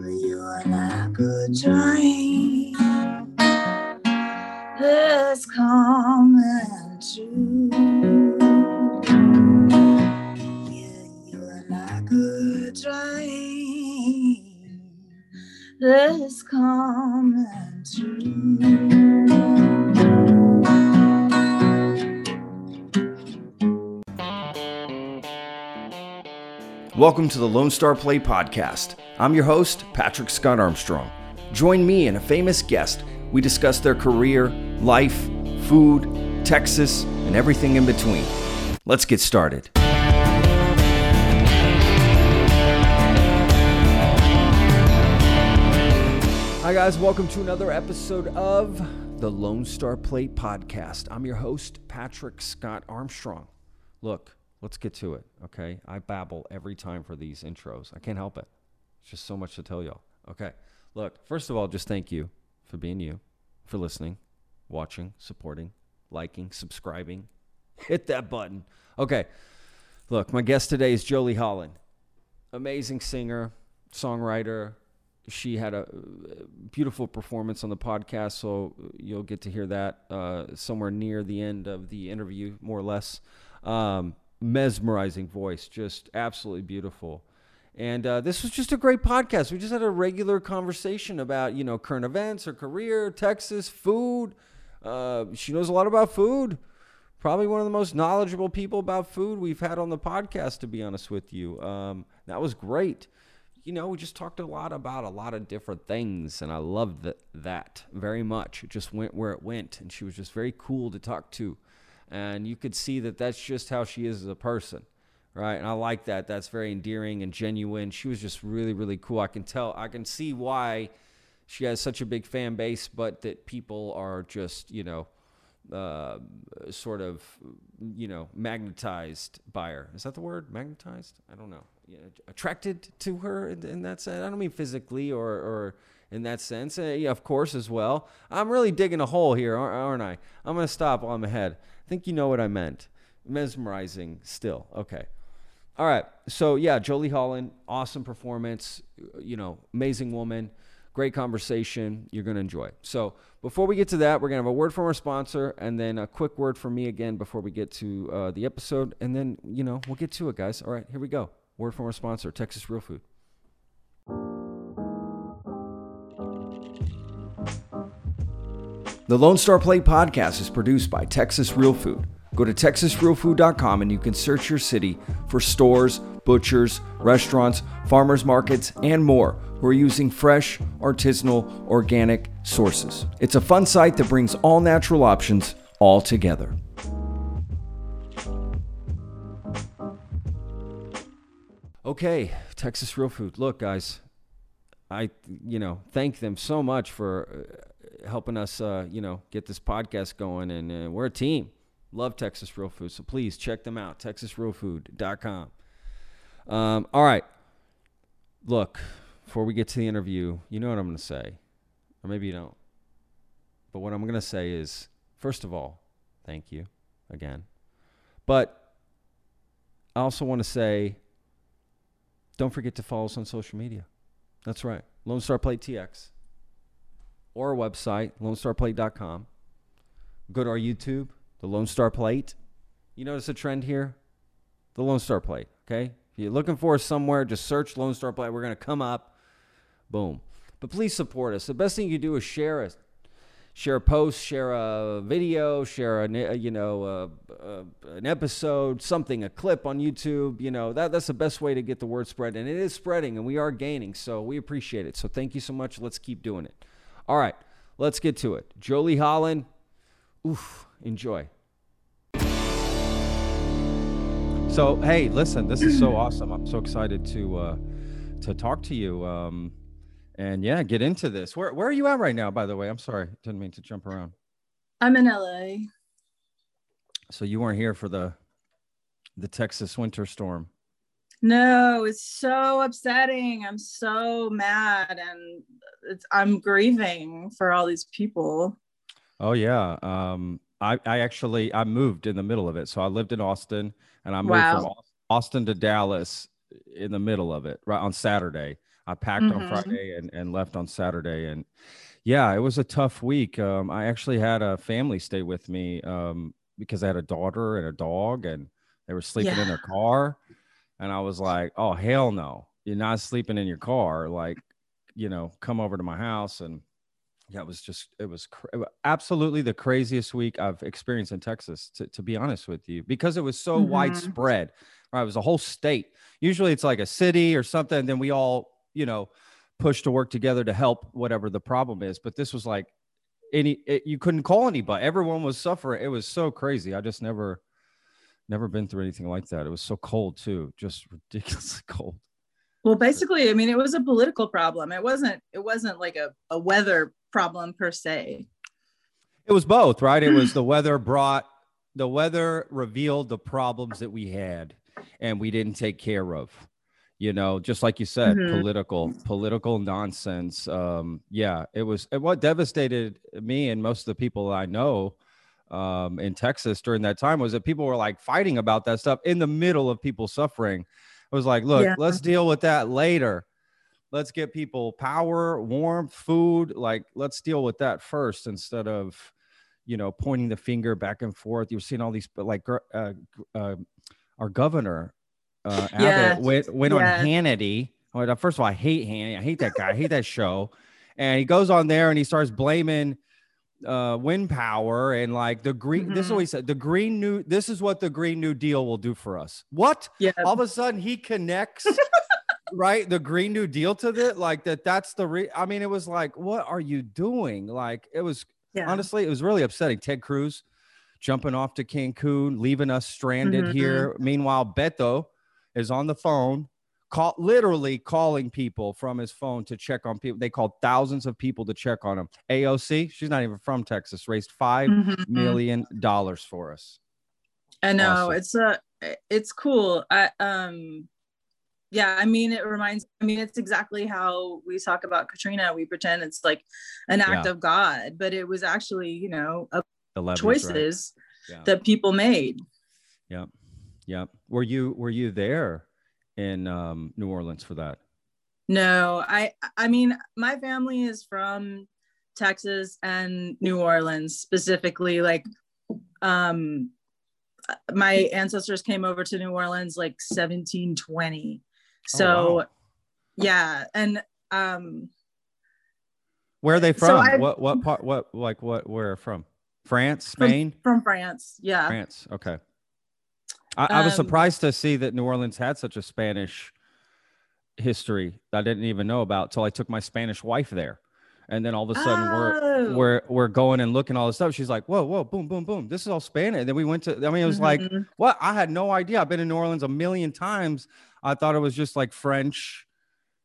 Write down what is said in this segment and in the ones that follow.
You're like a dream that's coming true. Yeah, you're like a dream that's coming true. Welcome to the Lone Star Plate Podcast. I'm your host, Patrick Scott Armstrong. Join me and a famous guest. We discuss their career, life, food, Texas, and everything in between. Let's get started. Hi, guys. Welcome to another episode of the Lone Star Plate Podcast. I'm your host, Patrick Scott Armstrong. Look, let's get to it, okay? I babble every time for these intros. I can't help it. Just so much to tell y'all. Okay. Look, first of all, just thank you for being you, for listening, watching, supporting, liking, subscribing. Hit that button. Okay. Look, my guest today is Jolie Holland. Amazing singer, songwriter. She had a uh, beautiful performance on the podcast, so you'll get to hear that uh, somewhere near the end of the interview, more or less. Um, mesmerizing voice, just absolutely beautiful. And uh, this was just a great podcast. We just had a regular conversation about, you know, current events, her career, Texas, food. Uh, she knows a lot about food. Probably one of the most knowledgeable people about food we've had on the podcast, to be honest with you. Um, that was great. You know, we just talked a lot about a lot of different things, and I loved that, that very much. It just went where it went, and she was just very cool to talk to and you could see that that's just how she is as a person right and i like that that's very endearing and genuine she was just really really cool i can tell i can see why she has such a big fan base but that people are just you know uh, sort of you know magnetized by her is that the word magnetized i don't know yeah, attracted to her in, in that sense i don't mean physically or or in that sense. Uh, yeah, of course, as well. I'm really digging a hole here, aren't I? I'm going to stop while I'm ahead I think you know what I meant. Mesmerizing still. Okay. All right. So, yeah, Jolie Holland, awesome performance. You know, amazing woman. Great conversation. You're to enjoy. So, before we get to that, we're to have a word from our sponsor and then a quick word from me again before we get to uh, the episode. And then, you know, we'll get to it, guys. All right, here we go. Word from our sponsor, Texas Real Food. The Lone Star Plate podcast is produced by Texas Real Food. Go to texasrealfood.com and you can search your city for stores, butchers, restaurants, farmers markets, and more who are using fresh, artisanal, organic sources. It's a fun site that brings all natural options all together. Okay, Texas Real Food. Look, guys, I you know, thank them so much for uh, helping us, uh, you know, get this podcast going. And uh, we're a team. Love Texas Real Food. So please check them out, texasrealfood.com. Um, all right. Look, before we get to the interview, you know what I'm going to say. Or maybe you don't. But what I'm going to say is, first of all, thank you again. But I also want to say, don't forget to follow us on social media. That's right. Lone Star Plate TX or our website, lonestarplate.com. Go to our YouTube, the Lone Star Plate. You notice a trend here? The Lone Star Plate, okay? If you're looking for us somewhere, just search Lone Star Plate. We're going to come up. Boom. But please support us. The best thing you can do is share us. Share a post, share a video, share a you know a, a, an episode, something, a clip on YouTube. You know that that's the best way to get the word spread, and it is spreading, and we are gaining. So we appreciate it. So thank you so much. Let's keep doing it. All right, let's get to it. Jolie Holland, oof, enjoy. So, hey, listen, this is so awesome. I'm so excited to uh, to talk to you. Um, and yeah, get into this. Where where are you at right now? By the way, I'm sorry, didn't mean to jump around. I'm in LA. So you weren't here for the the Texas winter storm. No, it's so upsetting. I'm so mad and I'm grieving for all these people. Oh yeah. Um I I actually I moved in the middle of it. So I lived in Austin and I moved wow. from Austin to Dallas in the middle of it, right on Saturday. I packed Mhm. on Friday and, and left on Saturday. And yeah, it was a tough week. Um, I actually had a family stay with me um, because I had a daughter and a dog, and they were sleeping in their car. And I was like, oh, hell no. You're not sleeping in your car. Like, you know, come over to my house. And yeah, it was just, it was wa- absolutely the craziest week I've experienced in Texas, to, to be honest with you, because it was so Mhm. widespread. Right. It was a whole state. Usually it's like a city or something. Then we all, you know, push to work together to help whatever the problem is. But this was like any, it, you couldn't call anybody. Everyone was suffering. It was so crazy. I just never, never been through anything like that. It was so cold too, just ridiculously cold. Well, basically, I mean, it was a political problem. It wasn't. It wasn't like a, a weather problem per se. It was both, right? It was the weather brought the weather revealed the problems that we had and we didn't take care of. You know, just like you said, Mhm. political political nonsense. Um, yeah, it was and what devastated me and most of the people I know um, in Texas during that time was that people were like fighting about that stuff in the middle of people suffering. It was like, look, Yeah. let's deal with that later. Let's get people power, warmth, food. Like, let's deal with that first instead of, you know, pointing the finger back and forth. You're seeing all these, but like, uh, uh, our governor, uh, Abbott Yeah. went, went Yeah. on Hannity. Well, First of all, I hate Hannity. I hate that guy. I hate that show. And he goes on there and he starts blaming uh wind power and like the green this is what he said the green new this is what the green new deal will do for us what Yeah. all of a sudden he connects right the green new deal to that like that that's the re i mean it was like what are you doing like it was Yeah. honestly it was really upsetting ted cruz jumping off to cancun leaving us stranded Mhm. here meanwhile beto is on the phone call literally calling people from his phone to check on people they called thousands of people to check on him aoc she's not even from texas raised five Mhm. million dollars for us I know Awesome. it's a it's cool. I um yeah, I mean it reminds I mean it's exactly how we talk about Katrina. We pretend it's like an act Yeah. of God, but it was actually, you know, levees, right? choices Yeah. that people made. Yeah. Yeah. Were you were you there in um, New Orleans for that? No, I I mean my family is from Texas and New Orleans specifically like um my ancestors came over to New Orleans like 1720. So Oh, wow. yeah, and um Where are they So from? I- what what part? What like what? Where from? France, Spain, from France. Yeah. France. Okay. I, I was Um, surprised to see that New Orleans had such a Spanish history that I didn't even know about till I took my Spanish wife there, and then all of a sudden we're Oh. we're we're going and looking all this stuff. She's like, "Whoa, whoa, boom, boom, boom! This is all Spanish." And then we went to. I mean, it was like Mhm. What? I had no idea. I've been in New Orleans a million times. I thought it was just like French,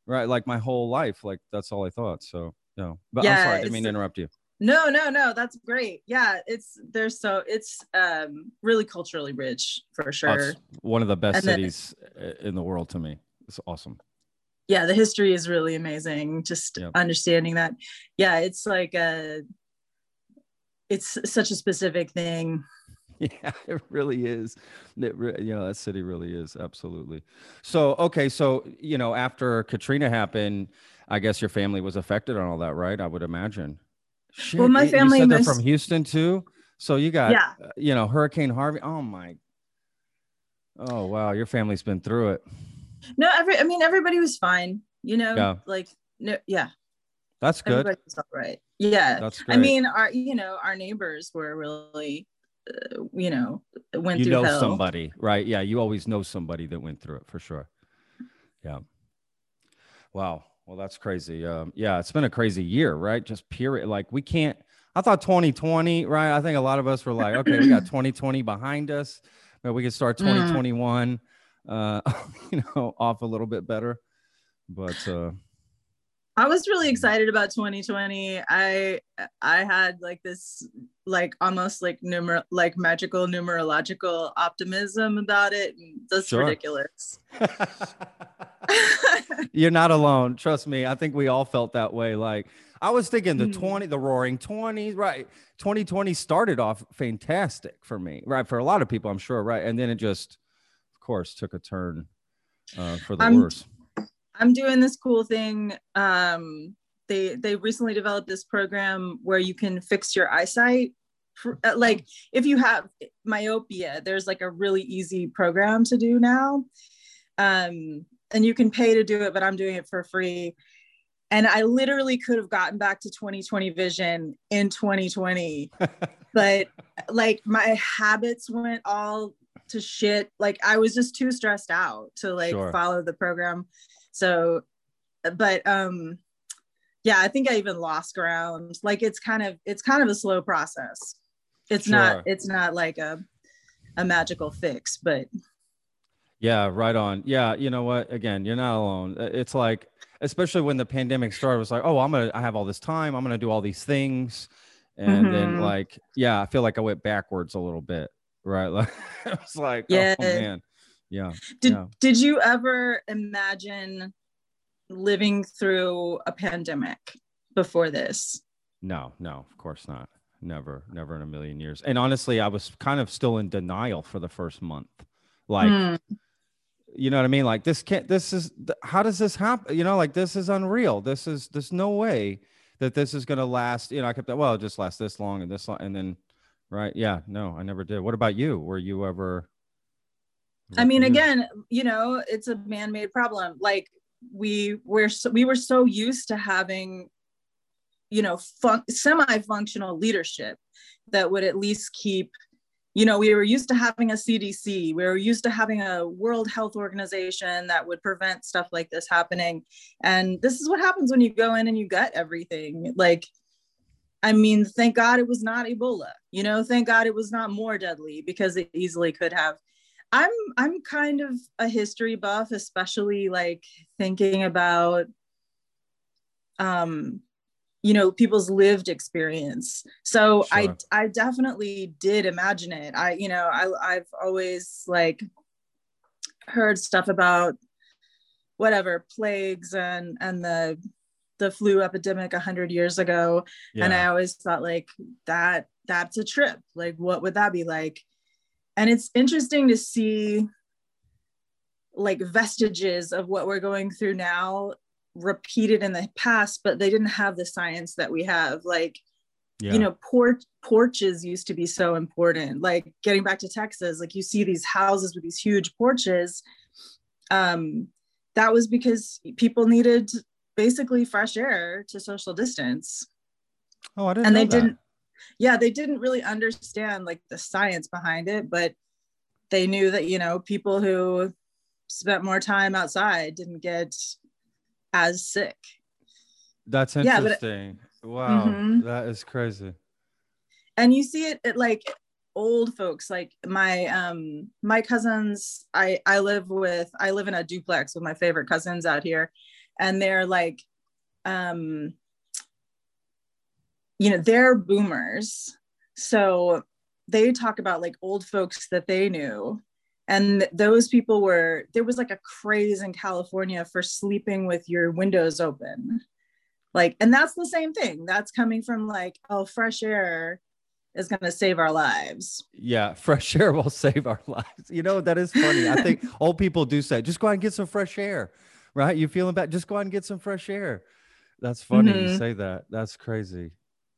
right? Like my whole life. Like that's all I thought. So no. But I'm sorry, I didn't mean to interrupt you. No, no, no, that's great. Yeah, it's there's so it's um really culturally rich for Oh, sure. it's one of the best And cities i- in the world to me. It's awesome. Yeah the history is really amazing just Yep. understanding that yeah it's like a it's such a specific thing Yeah, it really is. It re- you know, that city really is absolutely. So, okay, so you know, after Katrina happened, I guess your family was affected on all that, right? I would imagine. Shit, Well, my you- you family said they're from Houston too. So you got, Yeah. uh, you know, Hurricane Harvey. Oh my. Oh wow, your family's been through it. No every i mean everybody was fine you know Yeah. like no yeah That's good. everybody was all right yeah That's great. i mean our you know our neighbors were really uh, you know went you through know hell. somebody, right? Yeah, you always know somebody that went through it for sure. Yeah. Wow. Well, that's crazy. Um, yeah, it's been a crazy year, right? Just period. Like we can't. I thought 2020, right? I think a lot of us were like, okay, we got 2020 behind us, but we could start Mm. 2021, uh, you know, off a little bit better. But uh, I was really excited about 2020. I I had like this like almost like numer like magical numerological optimism about it. And that's Sure. ridiculous. You're not alone. Trust me. I think we all felt that way. Like I was thinking the Mm. 20, the roaring 20s, right? 2020 started off fantastic for me, right? For a lot of people, I'm sure, right? And then it just, course, took a turn uh, for the I'm- worse. I'm doing this cool thing. Um, they they recently developed this program where you can fix your eyesight. Uh, like if you have myopia, there's like a really easy program to do now. Um, and you can pay to do it, but I'm doing it for free. And I literally could have gotten back to 2020 vision in 2020, but like my habits went all to shit. Like I was just too stressed out to like sure. follow the program. So, but um, yeah, I think I even lost ground. Like it's kind of it's kind of a slow process. It's sure. not it's not like a a magical fix, but yeah, right on. Yeah, you know what? Again, you're not alone. It's like, especially when the pandemic started, it was like, oh, I'm gonna, I have all this time. I'm gonna do all these things, and mm-hmm. then like, yeah, I feel like I went backwards a little bit, right? Like, it was like, oh, yeah, oh, man, yeah. Did yeah. Did you ever imagine living through a pandemic before this? No, no, of course not. Never, never in a million years. And honestly, I was kind of still in denial for the first month. Like, mm you know what I mean? Like this can't, this is, how does this happen? You know, like this is unreal. This is, there's no way that this is going to last. You know, I kept, that. well, just last this long and this long. And then, right. Yeah, no, I never did. What about you? Were you ever? I mean, again, you know, it's a man-made problem. Like we were, so, we were so used to having, you know, fun- semi-functional leadership that would at least keep you know, we were used to having a CDC, we were used to having a World Health Organization that would prevent stuff like this happening. And this is what happens when you go in and you gut everything. Like, I mean, thank God it was not Ebola, you know, thank God it was not more deadly because it easily could have. I'm I'm kind of a history buff, especially like thinking about um you know people's lived experience so sure. i i definitely did imagine it i you know i i've always like heard stuff about whatever plagues and and the the flu epidemic 100 years ago yeah. and i always thought like that that's a trip like what would that be like and it's interesting to see like vestiges of what we're going through now repeated in the past, but they didn't have the science that we have. Like, yeah. you know, porch porches used to be so important. Like getting back to Texas, like you see these houses with these huge porches. Um, that was because people needed basically fresh air to social distance. Oh, I didn't. And they that. didn't. Yeah, they didn't really understand like the science behind it, but they knew that you know people who spent more time outside didn't get as sick. That's interesting. Yeah, wow, mm-hmm. that is crazy. And you see it at like old folks like my um my cousins i i live with i live in a duplex with my favorite cousins out here and they're like um you know they're boomers. So they talk about like old folks that they knew. And those people were there was like a craze in california for sleeping with your windows open. Like and that's the same thing. That's coming from like oh fresh air is going to save our lives. Yeah fresh air will save our lives. You know that is funny. I think old people do say just go out and get some fresh air right you feeling bad just go out and get some fresh air that's funny mm-hmm. you say that that's crazy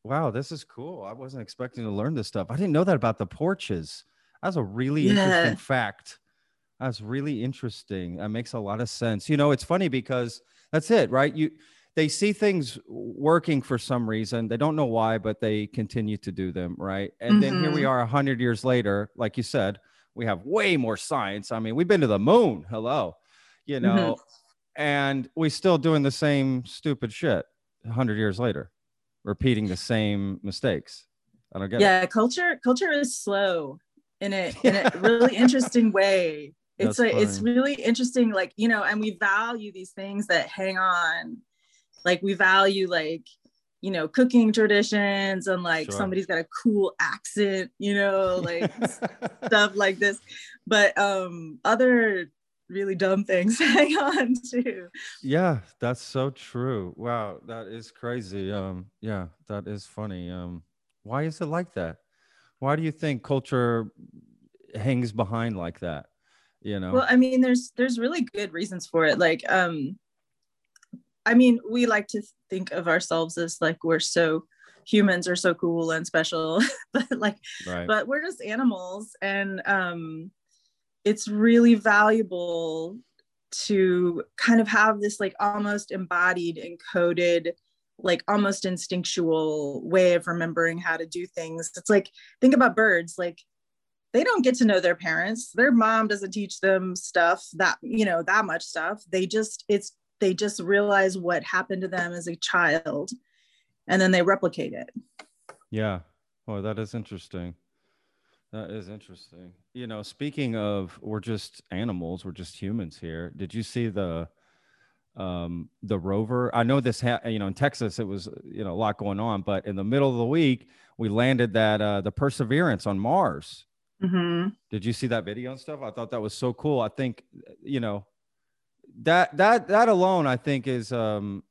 wow this is cool i wasn't expecting to learn this stuff i didn't know that about the porches that's a really yeah. interesting fact. That's really interesting. That makes a lot of sense. You know, it's funny because that's it, right? You they see things working for some reason. They don't know why, but they continue to do them, right? And mm-hmm. then here we mm-hmm. are a hundred years later, like you said, we have way more science. I mean, we've been to the moon. Hello, you know, mm-hmm. And we still doing the same stupid shit a hundred years later, repeating the same mistakes. I don't get yeah, it. Yeah, culture culture is slow in a in a really interesting way. It's like it's really interesting, like you know, and we value these things that hang on. Like we value like you know cooking traditions and like sure. somebody's got a cool accent, you know, like stuff like this. But um other really dumb things hang on to. Yeah, that's so true. Wow, that is crazy. Um, yeah, that is funny. Um, why is it like that? Why do you think culture hangs behind like that? You know. Well, I mean, there's there's really good reasons for it. Like, um, I mean, we like to think of ourselves as like we're so humans are so cool and special, but like, right. but we're just animals, and um, it's really valuable to kind of have this like almost embodied, encoded, like almost instinctual way of remembering how to do things. It's like think about birds, like they don't get to know their parents. Their mom doesn't teach them stuff that you know that much stuff. They just it's they just realize what happened to them as a child and then they replicate it. Yeah. Well that is interesting that is interesting you know speaking of we're just animals we're just humans here did you see the um the rover i know this ha- you know in texas it was you know a lot going on but in the middle of the week we landed that uh the perseverance on mars Mm-hmm. Did you see that video and stuff? I thought that was so cool. I think, you know, that that that alone, I think, is um,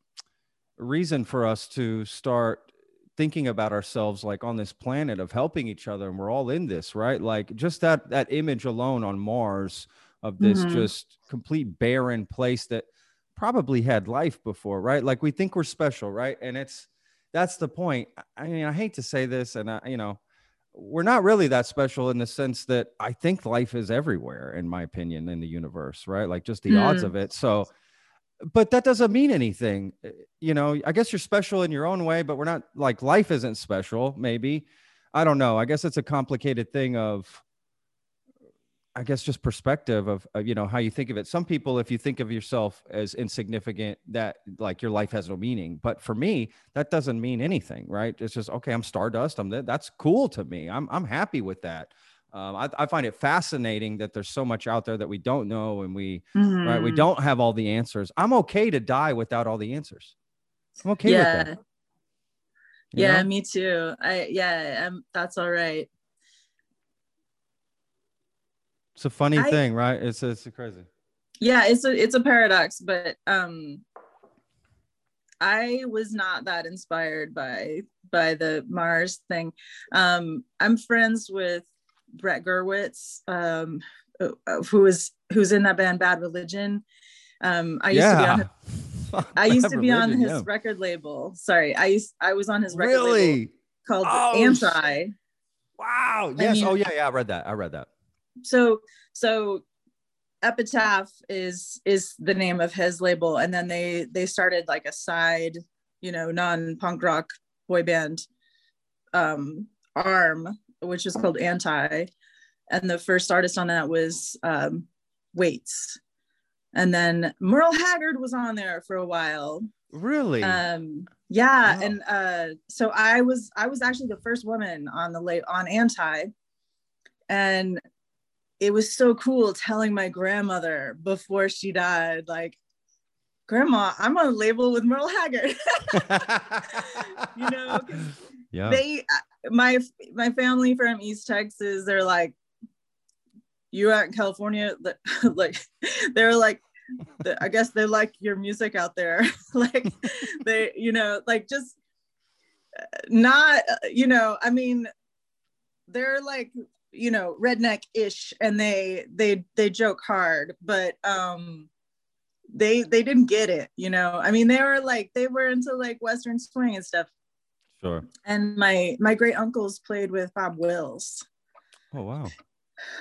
reason for us to start thinking about ourselves like on this planet of helping each other, and we're all in this, right? Like just that that image alone on Mars of this mm-hmm. just complete barren place that probably had life before, right? Like we think we're special, right? And it's that's the point. I mean, I hate to say this, and I, you know, we're not really that special in the sense that I think life is everywhere, in my opinion, in the universe, right? Like just the mm. odds of it. So, but that doesn't mean anything. Eh, you know, I guess you're special in your own way, but we're not like life isn't special, maybe. I don't know. I guess it's a complicated thing of I guess just perspective of, of, you know how you think of it. Some people, if you think of yourself as insignificant, that like your life has no meaning. But for me, that doesn't mean anything, right? It's just okay. I'm stardust. I'm that's cool to me. I'm I'm happy with that. Um, I, I, find it fascinating that there's so much out there that we don't know, and we mm-hmm. right we mm-hmm. don't have all the answers. I'm okay to die without all the answers. I'm okay yeah. with that. You yeah, know? me too. I yeah, I'm, that's all right. It's a funny I, thing, right? It's it's crazy. Yeah, it's a it's a paradox, but um I was not that inspired by by the Mars thing. Um I'm friends with Brett Gurewitz, um who is who's in that band Bad Religion. Um I used yeah. to be on his, I used to be on his yeah. record label. Sorry, I used I was on his record really? label called oh, Anti. Wow. Yes. I mean, oh yeah, yeah. I read that. I read that so so epitaph is is the name of his label and then they they started like a side you know non-punk rock boy band um arm which is called anti. And the first artist on that was um waits. And then merle haggard was on there for a while. Really? Um yeah wow. and uh so i was i was actually the first woman on the late on anti. And it was so cool telling my grandmother before she died, like, Grandma, I'm on a label with Merle Haggard. you know, yeah. They, uh, my my family from East Texas, they're like, you out in California, like, they're like, I guess they like your music out there. like, they, you know, like just uh, not, uh, you know, I mean, they're like you know redneck-ish and they they they joke hard but um they they didn't get it you know i mean they were like they were into like western swing and stuff sure and my my great uncles played with bob wills oh wow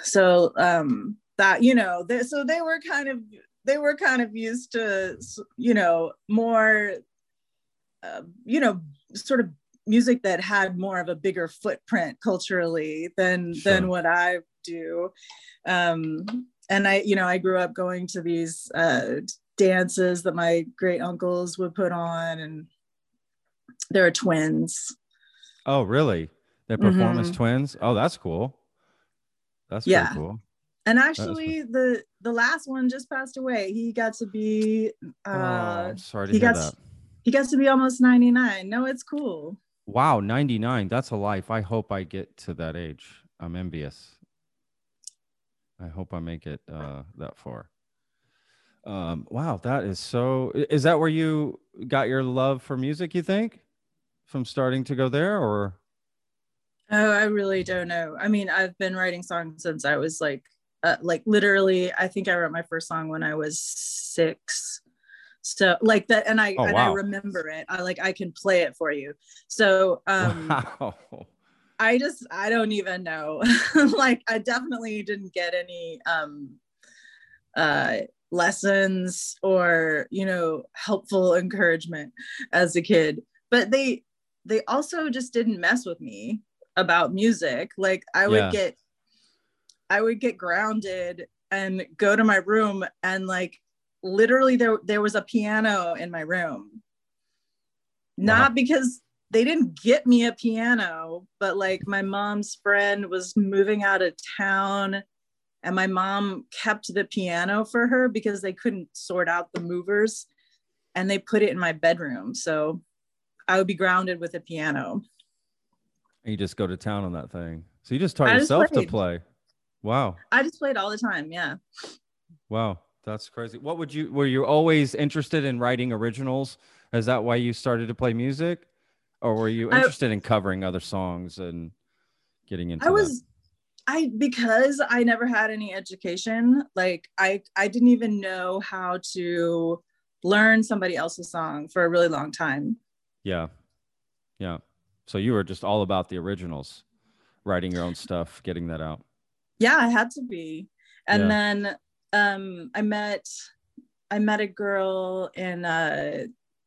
so um that you know they, so they were kind of they were kind of used to you know more uh, you know sort of music that had more of a bigger footprint culturally than sure. than what I do. Um, and I, you know, I grew up going to these uh, dances that my great uncles would put on, and they're twins. Oh, really? They perform mm-hmm. twins? Oh, that's cool. That's yeah. cool. And actually, the the last one just passed away. He got to be. Uh, oh, sorry to he hear got, that. He got to be almost ninety nine. No, it's cool. Wow, 99. That's a life. I hope I get to that age. I'm envious. I hope I make it uh, that far. Um, wow, that is so. Is that where you got your love for music, you think? From starting to go there or? Oh, I really don't know. I mean, I've been writing songs since I was like, uh, like literally, I think I wrote my first song when I was six. So like that, and I Oh, and wow. I remember it. I like I can play it for you. So um wow. I just I don't even know. like I definitely didn't get any um uh lessons or you know helpful encouragement as a kid. But they they also just didn't mess with me about music. Like I would Yeah. get I would get grounded and go to my room and like literally there there was a piano in my room. Not Wow. because they didn't get me a piano, but like my mom's friend was moving out of town and my mom kept the piano for her because they couldn't sort out the movers and they put it in my bedroom. So I would be grounded with a piano. You just go to town on that thing. So you just taught I just yourself to play. Wow. I just played all the time. Yeah. Wow. That's crazy. What would you were you always interested in writing originals? Is that why you started to play music? Or were you I- interested in covering other songs and getting into I that? was I because I never had any education, like I I didn't even know how to learn somebody else's song for a really long time. Yeah. Yeah. So you were just all about the originals, writing your own stuff, getting that out. Yeah, I had to be. And Yeah. then um I met I met a girl in uh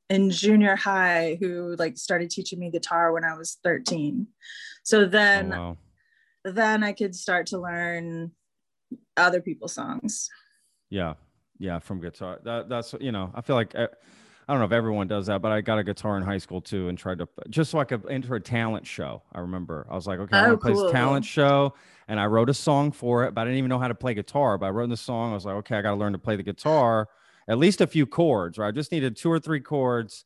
in junior high who like started teaching me guitar when I was 13. So Oh, then wow. then I could start to learn other people's songs. Yeah. Yeah. From guitar. That, that's, you know, I feel like, uh, I don't know if everyone does that, but I got a guitar in high school too and tried to, just so I could enter a talent show. I remember I was like, okay, I Oh, want to play this talent show. And I wrote a song for it, but I didn't even know how to play guitar. But I wrote the song. I was like, okay, I got to learn to play the guitar, at least a few chords, right? I just needed two or three chords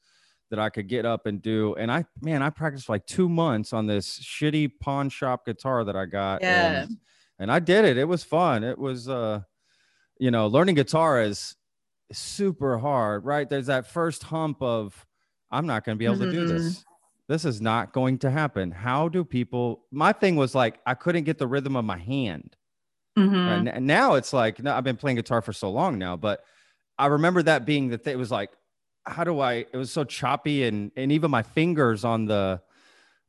that I could get up and do. And I, man, I practiced for like two months on this shitty pawn shop guitar that I got. Yeah. And, and I did it. It was fun. It was, uh, you know, learning guitar is super hard, right? There's that first hump of, I'm not going to be able to do Mhm. this. This is not going to happen. How do people? My thing was like, I couldn't get the rhythm of my hand. Mhm. And now it's like, no, I've been playing guitar for so long now, but I remember that being the thing. It was like, how do I? It was so choppy, and and even my fingers on the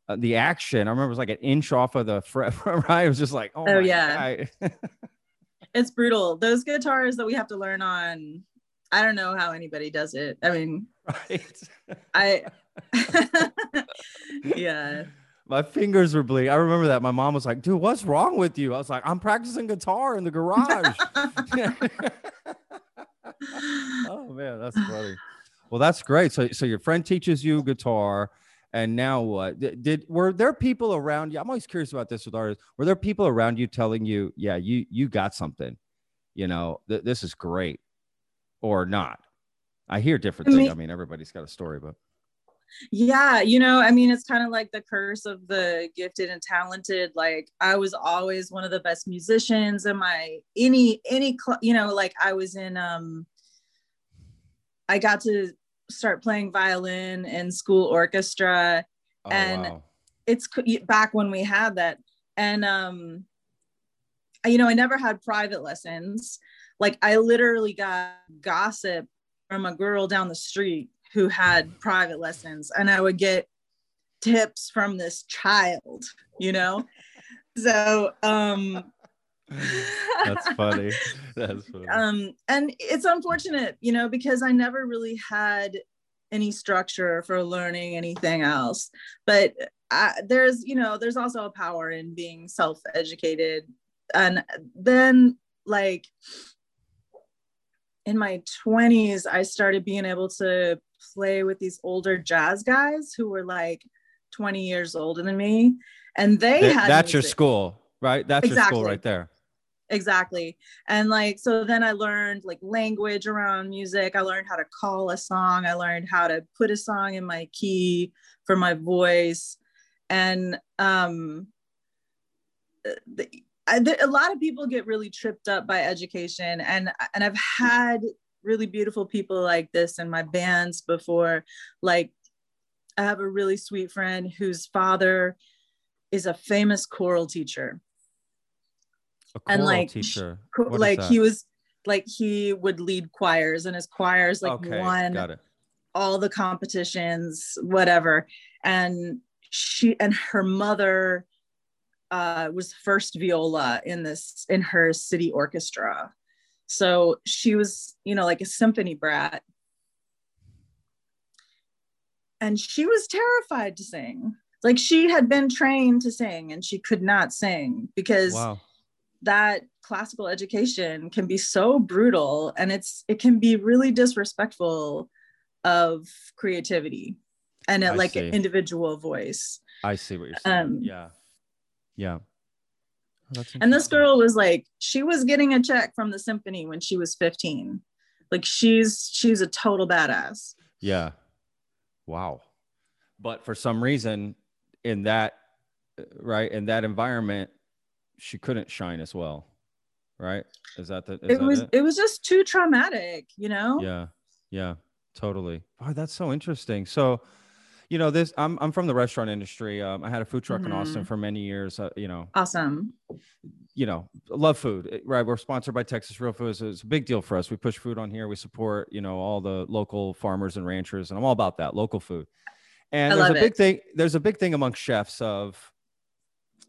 uh, the action. I remember it was like an inch off of the fret. Right? It was just like, oh, Oh, yeah. It's brutal. Those guitars that we have to learn on, I don't know how anybody does it. I mean, right. I yeah. My fingers were bleeding. I remember that. My mom was like, dude, what's wrong with you? I was like, I'm practicing guitar in the garage. oh man, that's funny. Well, that's great. So so your friend teaches you guitar. And now what? Did, did were there people around you? I'm always curious about this with artists. Were there people around you telling you, yeah, you you got something, you know, th- this is great, or not? I hear different I things. mean- I mean, everybody's got a story, but Yeah, you know, I mean, it's kind of like the curse of the gifted and talented. Like I was always one of the best musicians in my any any cl- you know, like I was in um I got to start playing violin in school orchestra. oh, And- wow. It's back when we had that and um you know, I never had private lessons. Like I literally got gossip from a girl down the street who had private lessons and I would get tips from this child, you know? So um that's funny. That's funny. um and it's unfortunate, you know, because I never really had any structure for learning anything else. But I, there's, you know, there's also a power in being self-educated. And then like in my 20s, I started being able to play with these older jazz guys who were like 20 years older than me. And they Th- had that's your school, right? That's your school right there. exactly and like so then i learned like language around music i learned how to call a song i learned how to put a song in my key for my voice and um the, I, a lot of people get really tripped up by education and and i've had really beautiful people like this in my bands before like i have a really sweet friend whose father is a famous choral teacher A And, like, teacher. Co- like he was like he would lead choirs and his choirs like okay, won all the competitions, whatever. And she and her mother uh, was first viola in this in her city orchestra. So she was, you know, like a symphony brat. And she was terrified to sing. Like she had been trained to sing and she could not sing because Wow. that classical education can be so brutal and it's it can be really disrespectful of creativity and like see. an individual voice I see what you're saying. Um, yeah. Yeah. Oh, and this girl was like she was getting a check from the symphony when she was 15 like she's she's a total badass Yeah. Wow. But for some reason, in that, uh, right, in that environment, she couldn't shine as well. Right? Is that the? Is it that was it? it was just too traumatic you know Yeah. Yeah. Totally. Oh, that's so interesting. So, you know, this. I'm I'm from the restaurant industry. Um, I had a food truck in Austin Mhm. for many years. Uh, you know, awesome you know, love food, eh, right? We're sponsored by Texas Real Foods. It's a big deal for us. We push food on here. We support, you know, all the local farmers and ranchers, and I'm all about that local food. And I there's a big it. thing. There's a big thing among chefs of,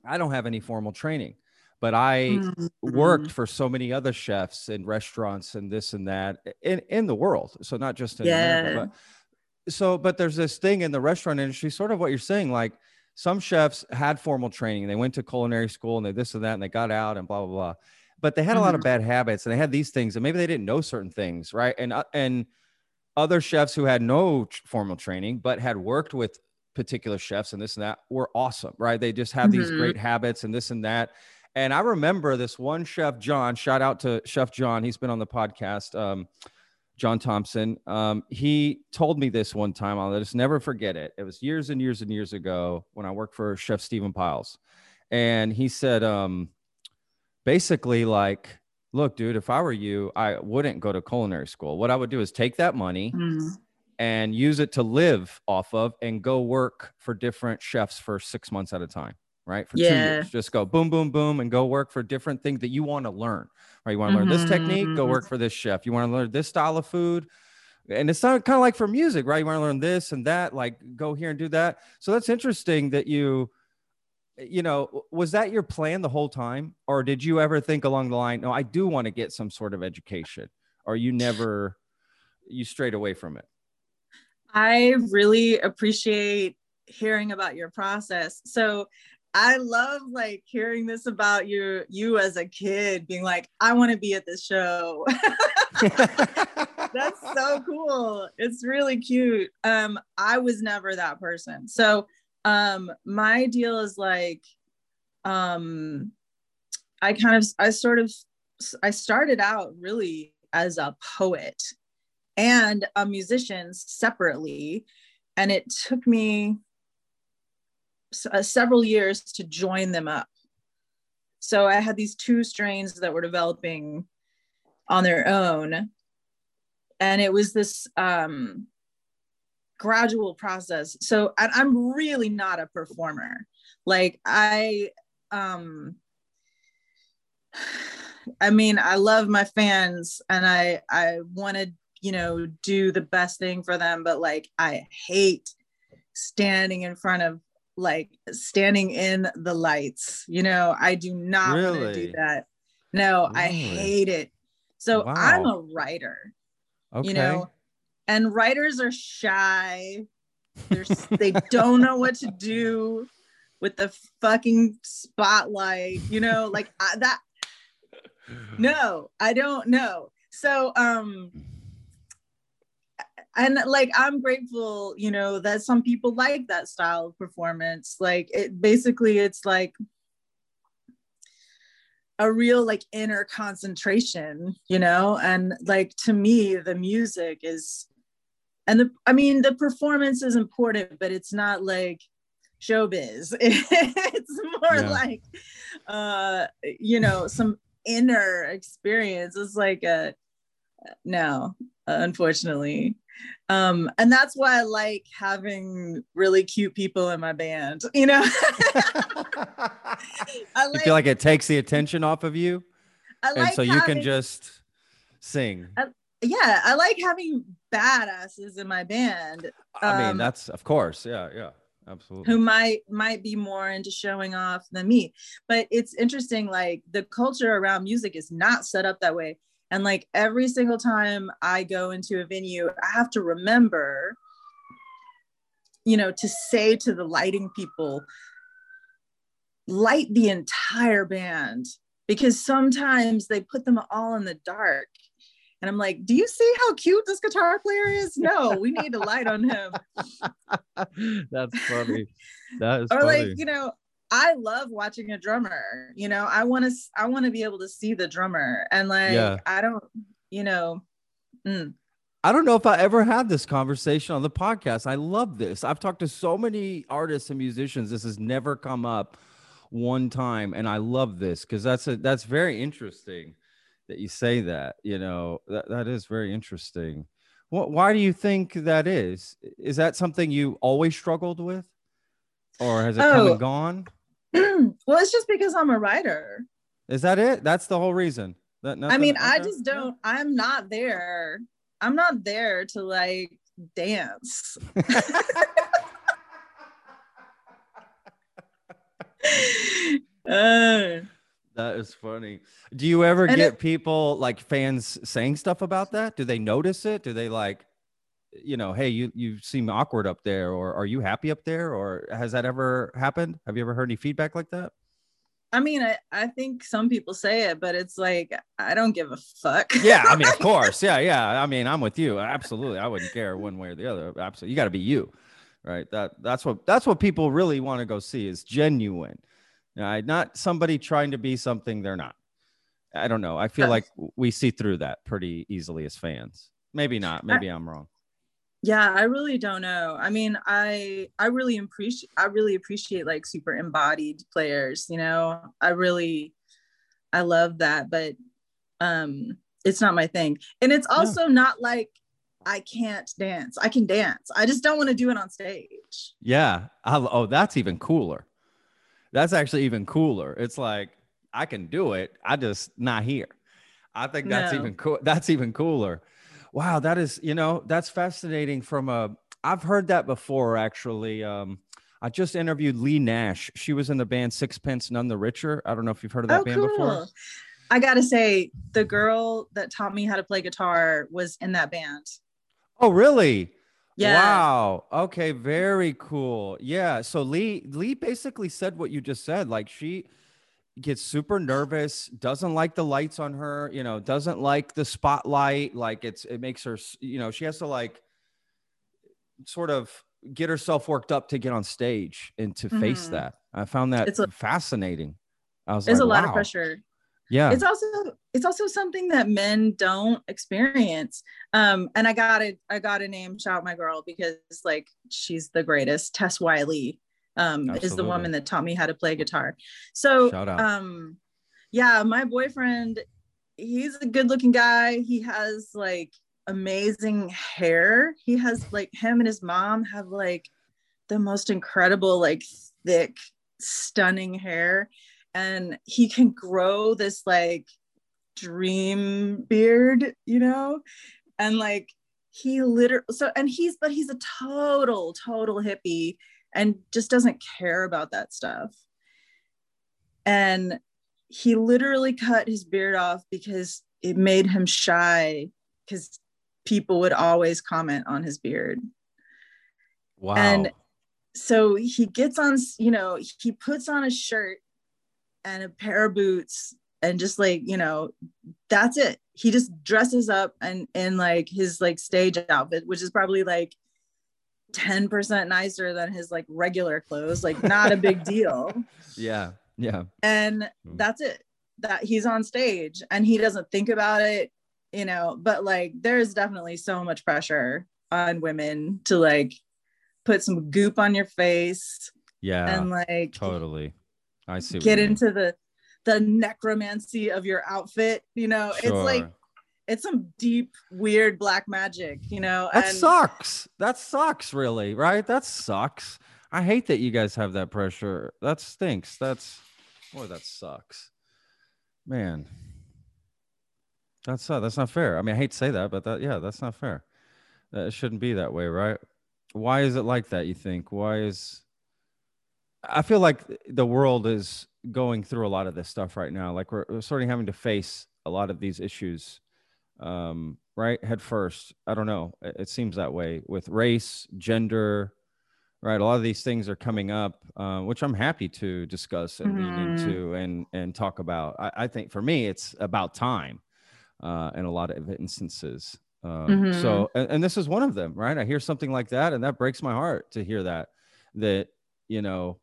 I don't have any formal training, but I worked Mhm. for so many other chefs in restaurants and this and that in in the world. So not just in Yeah. America, but so but there's this thing in the restaurant industry, sort of what you're saying, like some chefs had formal training, they went to culinary school and they this and that, and they got out and blah blah blah. But they had a lot of Mhm. bad habits, and they had these things, and maybe they didn't know certain things, right? And uh, and other chefs who had no formal training but had worked with particular chefs and this and that were awesome, right? They just have these Mhm. great habits and this and that. And I remember this one chef, John. Shout out to Chef John. He's been on the podcast. Um, John Thompson. Um, he told me this one time. I'll just never forget it. It was years and years and years ago when I worked for Chef Stephan Pyles, and he said, um, basically, like, look, dude, if I were you, I wouldn't go to culinary school. What I would do is take that money Mhm. and use it to live off of and go work for different chefs for six months at a time, right? For two years. Just go boom, boom, boom, and go work for different things that you want to learn, right? You want to learn this technique, go Mhm. work for this chef. You want to learn this style of food. And it's not kind of like for music, right? You want to learn this and that, like go here and do that. So that's interesting that you, you know, was that your plan the whole time? Or did you ever think along the line, no, I do want to get some sort of education? Or you never, you strayed away from it? I really appreciate hearing about your process. So I love like hearing this about you you as a kid being like I want to be at this show. That's so cool. It's really cute. Um I was never that person. So um my deal is like um I kind of I sort of I started out really as a poet and a musician separately and it took me uh, several years to join them up. So i had these two strains that were developing on their own. And it was this um gradual process. So and i'm really not a performer. Like i um i mean i love my fans and i i want to you know do the best thing for them but like i hate standing in front of like standing in the lights you know? I do not want to do that. No i hate it. So i'm a writer Okay. you know? And writers are shy. They don't know what to do with the fucking spotlight you know? Like I, that no i don't know. So um and like i'm grateful you know that some people like that style of performance. Like it basically it's like a real like inner concentration you know? And like to me the music is and the i mean the performance is important but it's not like showbiz. It's more Yeah. like uh you know some inner experience. It's like a no unfortunately um and that's why i like having really cute people in my band you know i you feel like it takes the attention off of you, I and like so you can just sing. I, yeah, I like having badasses in my band. I mean, um, that's of course. Yeah, yeah. Absolutely. who might might be more into showing off than me but it's interesting like the culture around music is not set up that way and like every single time i go into a venue i have to remember you know to say to the lighting people light the entire band because sometimes they put them all in the dark and i'm like do you see how cute this guitar player is no we need a light on him That's funny. That is or funny. like you know i love watching a drummer you know i want to i want to be able to see the drummer and like Yeah. i don't you know mm, I don't know if I ever had this conversation on the podcast. I love this. I've talked to so many artists and musicians. This has never come up one time, and I love this because that's a that's very interesting that you say that. You know that that is very interesting. What? Why do you think that is? Is that something you always struggled with, or has it come Oh. and gone? well it's just because i'm a writer Is that it? That's the whole reason. That i nothing- mean i okay, just don't i'm not there i'm not there to like dance uh, That is funny. Do you ever And get it- people like fans saying stuff about that? Do they notice it? Do they like, you know, hey, you you seem awkward up there, or are you happy up there, or has that ever happened? Have you ever heard any feedback like that? i mean I, I think some people say it but it's like i don't give a fuck Yeah, I mean, of course, yeah, yeah. I mean, I'm with you. Absolutely, I wouldn't care one way or the other. Absolutely, you got to be you, right? That that's what that's what people really want to go see is genuine, right? Not somebody trying to be something they're not. I don't know. I feel like we see through that pretty easily as fans. Maybe not. Maybe I'm wrong. Yeah i really don't know i mean i i really appreciate i really appreciate like super embodied players you know i really i love that but um it's not my thing and it's also not like i can't dance i can dance i just don't want to do it on stage Yeah. I, oh, that's even cooler. That's actually even cooler. It's like I can do it. I just not here. I think that's No. even cool. That's even cooler. Wow, that is, you know, that's fascinating from a I've heard that before actually. Um I just interviewed Leigh Nash. She was in the band Sixpence None the Richer. I don't know if you've heard of that oh band before. cool i gotta say the girl that taught me how to play guitar was in that band Oh, really? yeah Wow. Okay. Very cool. Yeah. So Leigh Leigh basically said what you just said. Like she gets super nervous, doesn't like the lights on her, you know, doesn't like the spotlight. Like it's it makes her, you know, she has to like sort of get herself worked up to get on stage and to face Mhm. that. I found that It's a- fascinating. I was there's like, a lot wow. of pressure Yeah. it's also it's also something that men don't experience um and i gotta i gotta name shout my girl because like she's the greatest tess wiley um is the woman that taught me how to play guitar. So um yeah my boyfriend he's a good looking guy. He has like amazing hair. He has like him and his mom have like the most incredible like thick stunning hair. And he can grow this like dream beard you know? And like he literally so and he's but he's a total total hippie and just doesn't care about that stuff. And he literally cut his beard off because it made him shy because people would always comment on his beard. Wow. and so he gets on you know he puts on a shirt and a pair of boots and just like you know that's it. He just dresses up and in like his like stage outfit which is probably like 10% nicer than his like regular clothes like not a big deal yeah. Yeah. and Hmm. that's it that he's on stage and he doesn't think about it you know but like there's definitely so much pressure on women to like put some goop on your face Yeah. and like totally. I see. get mean. into the the necromancy of your outfit you know it's like Sure. It's some deep weird black magic you know That and sucks. That sucks, really, right? That sucks. I hate that you guys have that pressure. That stinks. That's boy, that sucks. Man. That's uh, that's not fair. I mean, I hate to say that, but that yeah, that's not fair. Uh, it shouldn't be that way, right? Why is it like that? You think? Why is? I feel like the world is going through a lot of this stuff right now. Like we're, we're sort of having to face a lot of these issues, um, right? Head first. I don't know. It, it, seems that way with race, gender, right? A lot of these things are coming up, uh, which I'm happy to discuss and mm-hmm. lean into and and talk about. I, I think for me, it's about time uh, in a lot of instances. Um, mm-hmm. So, and, and, this is one of them, right? I hear something like that, and that breaks my heart to hear that. That you know,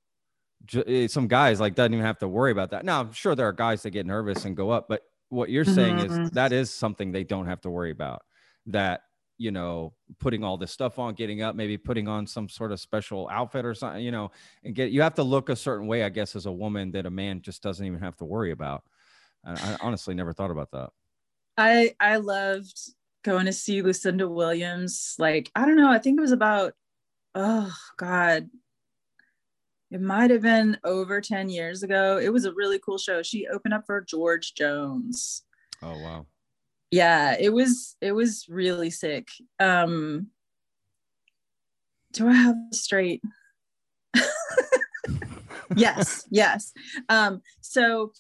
j- eh, some guys like doesn't even have to worry about that. Now, I'm sure there are guys that get nervous and go up, but what you're saying mm-hmm. is that is something they don't have to worry about. That you know, putting all this stuff on, getting up, maybe putting on some sort of special outfit or something, you know, and get you have to look a certain way, I guess, as a woman that a man just doesn't even have to worry about. And I honestly never thought about that. I I loved going to see Lucinda Williams. Like, I don't know, I think it was about, oh God, it might have been over 10 years ago. It was a really cool show. She opened up for George Jones. Oh wow. Yeah, it was it was really sick. Um do I have straight? yes, yes. Um, so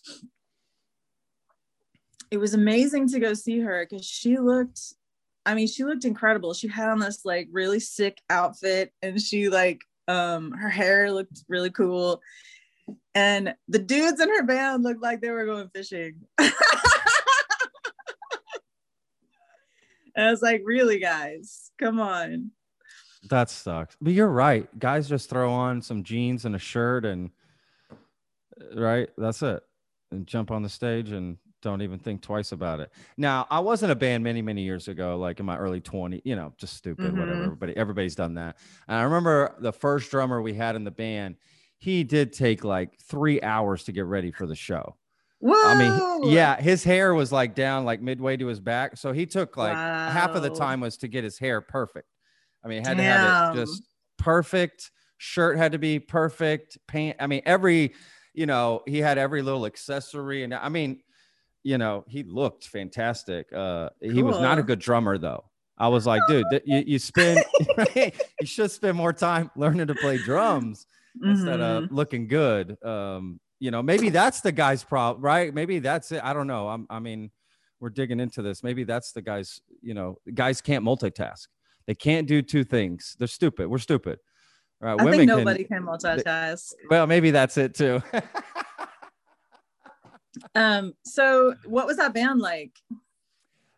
it was amazing to go see her because she looked I mean, she looked incredible. She had on this like really sick outfit and she like um her hair looked really cool. And the dudes in her band looked like they were going fishing. and I was like, really, guys, come on. That sucks. But you're right. Guys just throw on some jeans and a shirt and right, that's it. And jump on the stage and don't even think twice about it. Now, I wasn't a band many, many years ago, like in my early 20, you know, just stupid, mm-hmm. whatever. Everybody, everybody's done that. And I remember the first drummer we had in the band, he did take like three hours to get ready for the show. Whoa. I mean, yeah, his hair was like down like midway to his back. So he took like wow. half of the time was to get his hair perfect. I mean, had Damn. to have it just perfect. Shirt had to be perfect. Pant. I mean, every, you know, he had every little accessory. And I mean, you know, he looked fantastic. Uh, cool. He was not a good drummer though. I was like, dude, you, you spend, you should spend more time learning to play drums mm-hmm. instead of mm-hmm. looking good. Um, you know, maybe that's the guy's problem, right? Maybe that's it. I don't know. I'm, I mean, we're digging into this. Maybe that's the guys, you know, guys can't multitask. They can't do two things. They're stupid. We're stupid. Right. I Women think nobody can, can multitask. They, well, maybe that's it too. Um, so what was that band like?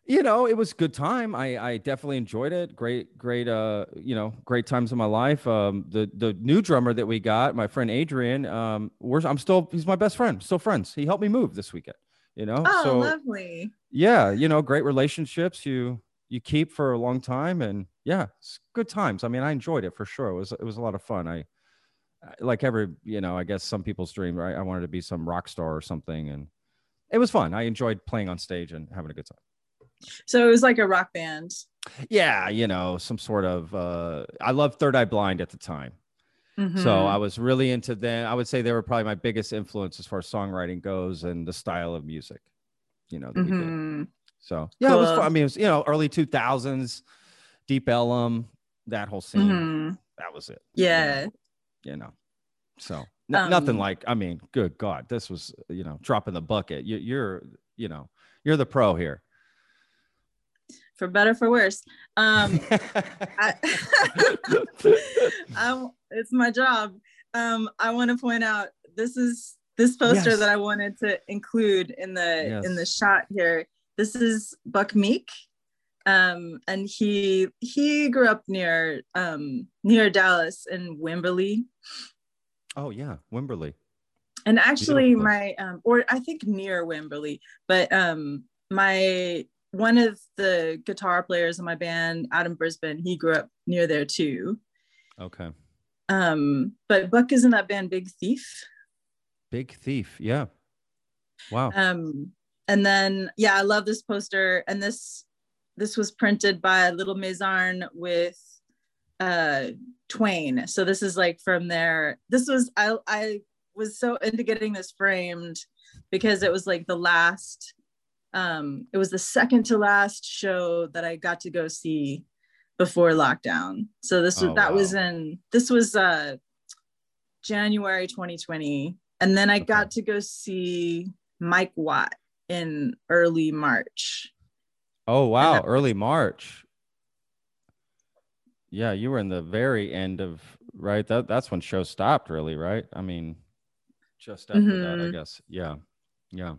You know, it was good time. I, I definitely enjoyed it. Great, great, uh, you know, great times in my life. Um, the the new drummer that we got, my friend Adrian, um, we're, I'm still he's my best friend, still friends. He helped me move this weekend. You know, oh, so, lovely. Yeah, you know, great relationships you you keep for a long time, and yeah, it's good times. I mean, I enjoyed it for sure. It was it was a lot of fun. I like every you know i guess some people's dream right i wanted to be some rock star or something and it was fun i enjoyed playing on stage and having a good time so it was like a rock band yeah you know some sort of uh i loved third eye blind at the time mm-hmm. so i was really into them i would say they were probably my biggest influence as far as songwriting goes and the style of music you know mm-hmm. so yeah cool. it was fun. i mean it was you know early 2000s deep ellum that whole scene mm-hmm. that was it yeah you know. So n- um, nothing like, I mean, good God, this was, you know, dropping the bucket. You, you're, you know, you're the pro here. For better, for worse. Um, I, I, it's my job. Um, I want to point out this is this poster yes. that I wanted to include in the yes. in the shot here. This is Buck Meek um, and he he grew up near um, near Dallas in Wimberley. Oh yeah, Wimberley. And actually, my um, or I think near Wimberley, but um, my one of the guitar players in my band, Adam Brisbin, he grew up near there too. Okay. Um, but Buck is in that band Big Thief. Big Thief, yeah. Wow. Um, and then yeah, I love this poster, and this this was printed by Little Mazarn with uh, Twain. So this is like from their, this was, I, I was so into getting this framed because it was like the last um, it was the second to last show that I got to go see before lockdown. So this was Oh, that wow. was in this was uh January 2020. And then I Okay. got to go see Mike Watt in early March. Oh wow, that- early March. Yeah, you were in the very end of right. That that's when show stopped, really, right? I mean, just after that, I Mhm. guess. Yeah, yeah.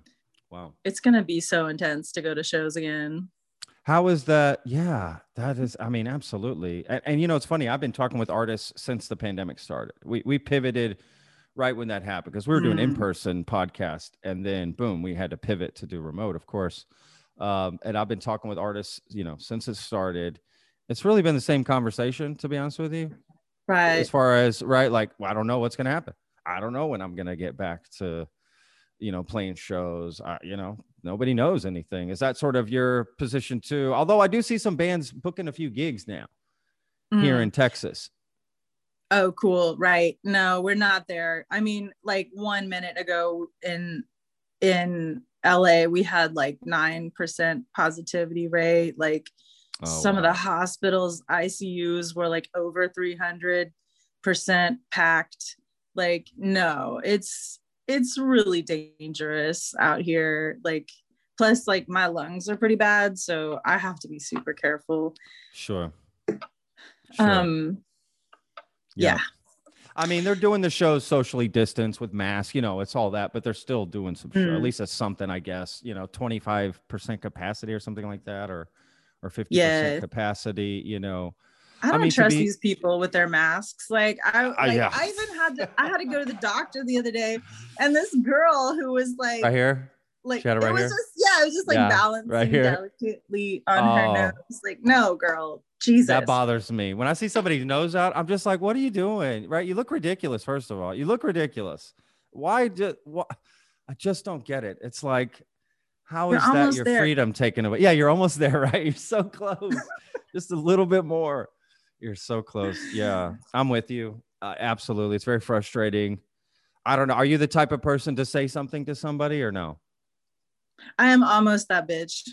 Wow. It's gonna be so intense to go to shows again. How is that? Yeah, that is. I mean, absolutely. And, and you know, it's funny. I've been talking with artists since the pandemic started. We we pivoted right when that happened because we were doing Mm. in person podcast, and then boom, we had to pivot to do remote, of course. Um, and I've been talking with artists, you know, since it started. It's really been the same conversation, to be honest with you. Right. As far as right, like well, I don't know what's going to happen. I don't know when I'm going to get back to, you know, playing shows. I, you know, nobody knows anything. Is that sort of your position too? Although I do see some bands booking a few gigs now here Mm. in Texas. Oh, cool. Right. No, we're not there. I mean, like one minute ago in in LA, we had like nine percent positivity rate. Like Oh, some of the hospitals ICUs were like over three hundred percent packed. Like, no, it's it's really dangerous out here. Like, plus, like my lungs are pretty bad, so I have to be super careful. Sure. Sure. Um, yeah. I mean, they're doing the shows socially distanced with masks, you know, it's all that, but they're still doing some, show, at Mm. least that's something, I guess, you know, 25% capacity or something like that, or, or 50% Yeah. capacity, you know. I don't mean, trust be- these people with their masks. Like I, Uh, yeah. I even had to, I had to go to the doctor the other day, and this girl who was like, Right here. like She had it it right was here? just, yeah, it was just like Yeah, balancing right here. delicately on Oh. her nose. Like, no, girl, Jesus. That bothers me. When I see somebody's nose out, I'm just like, what are you doing? Right? You look ridiculous, first of all. You look ridiculous. Why just what I just don't get it. It's like, how You're is that your there. freedom taken away? Yeah, you're almost there, right? You're so close. just a little bit more. You're so close. Yeah, I'm with you. Uh, absolutely. It's very frustrating. I don't know. Are you the type of person to say something to somebody or no? I am almost that bitch.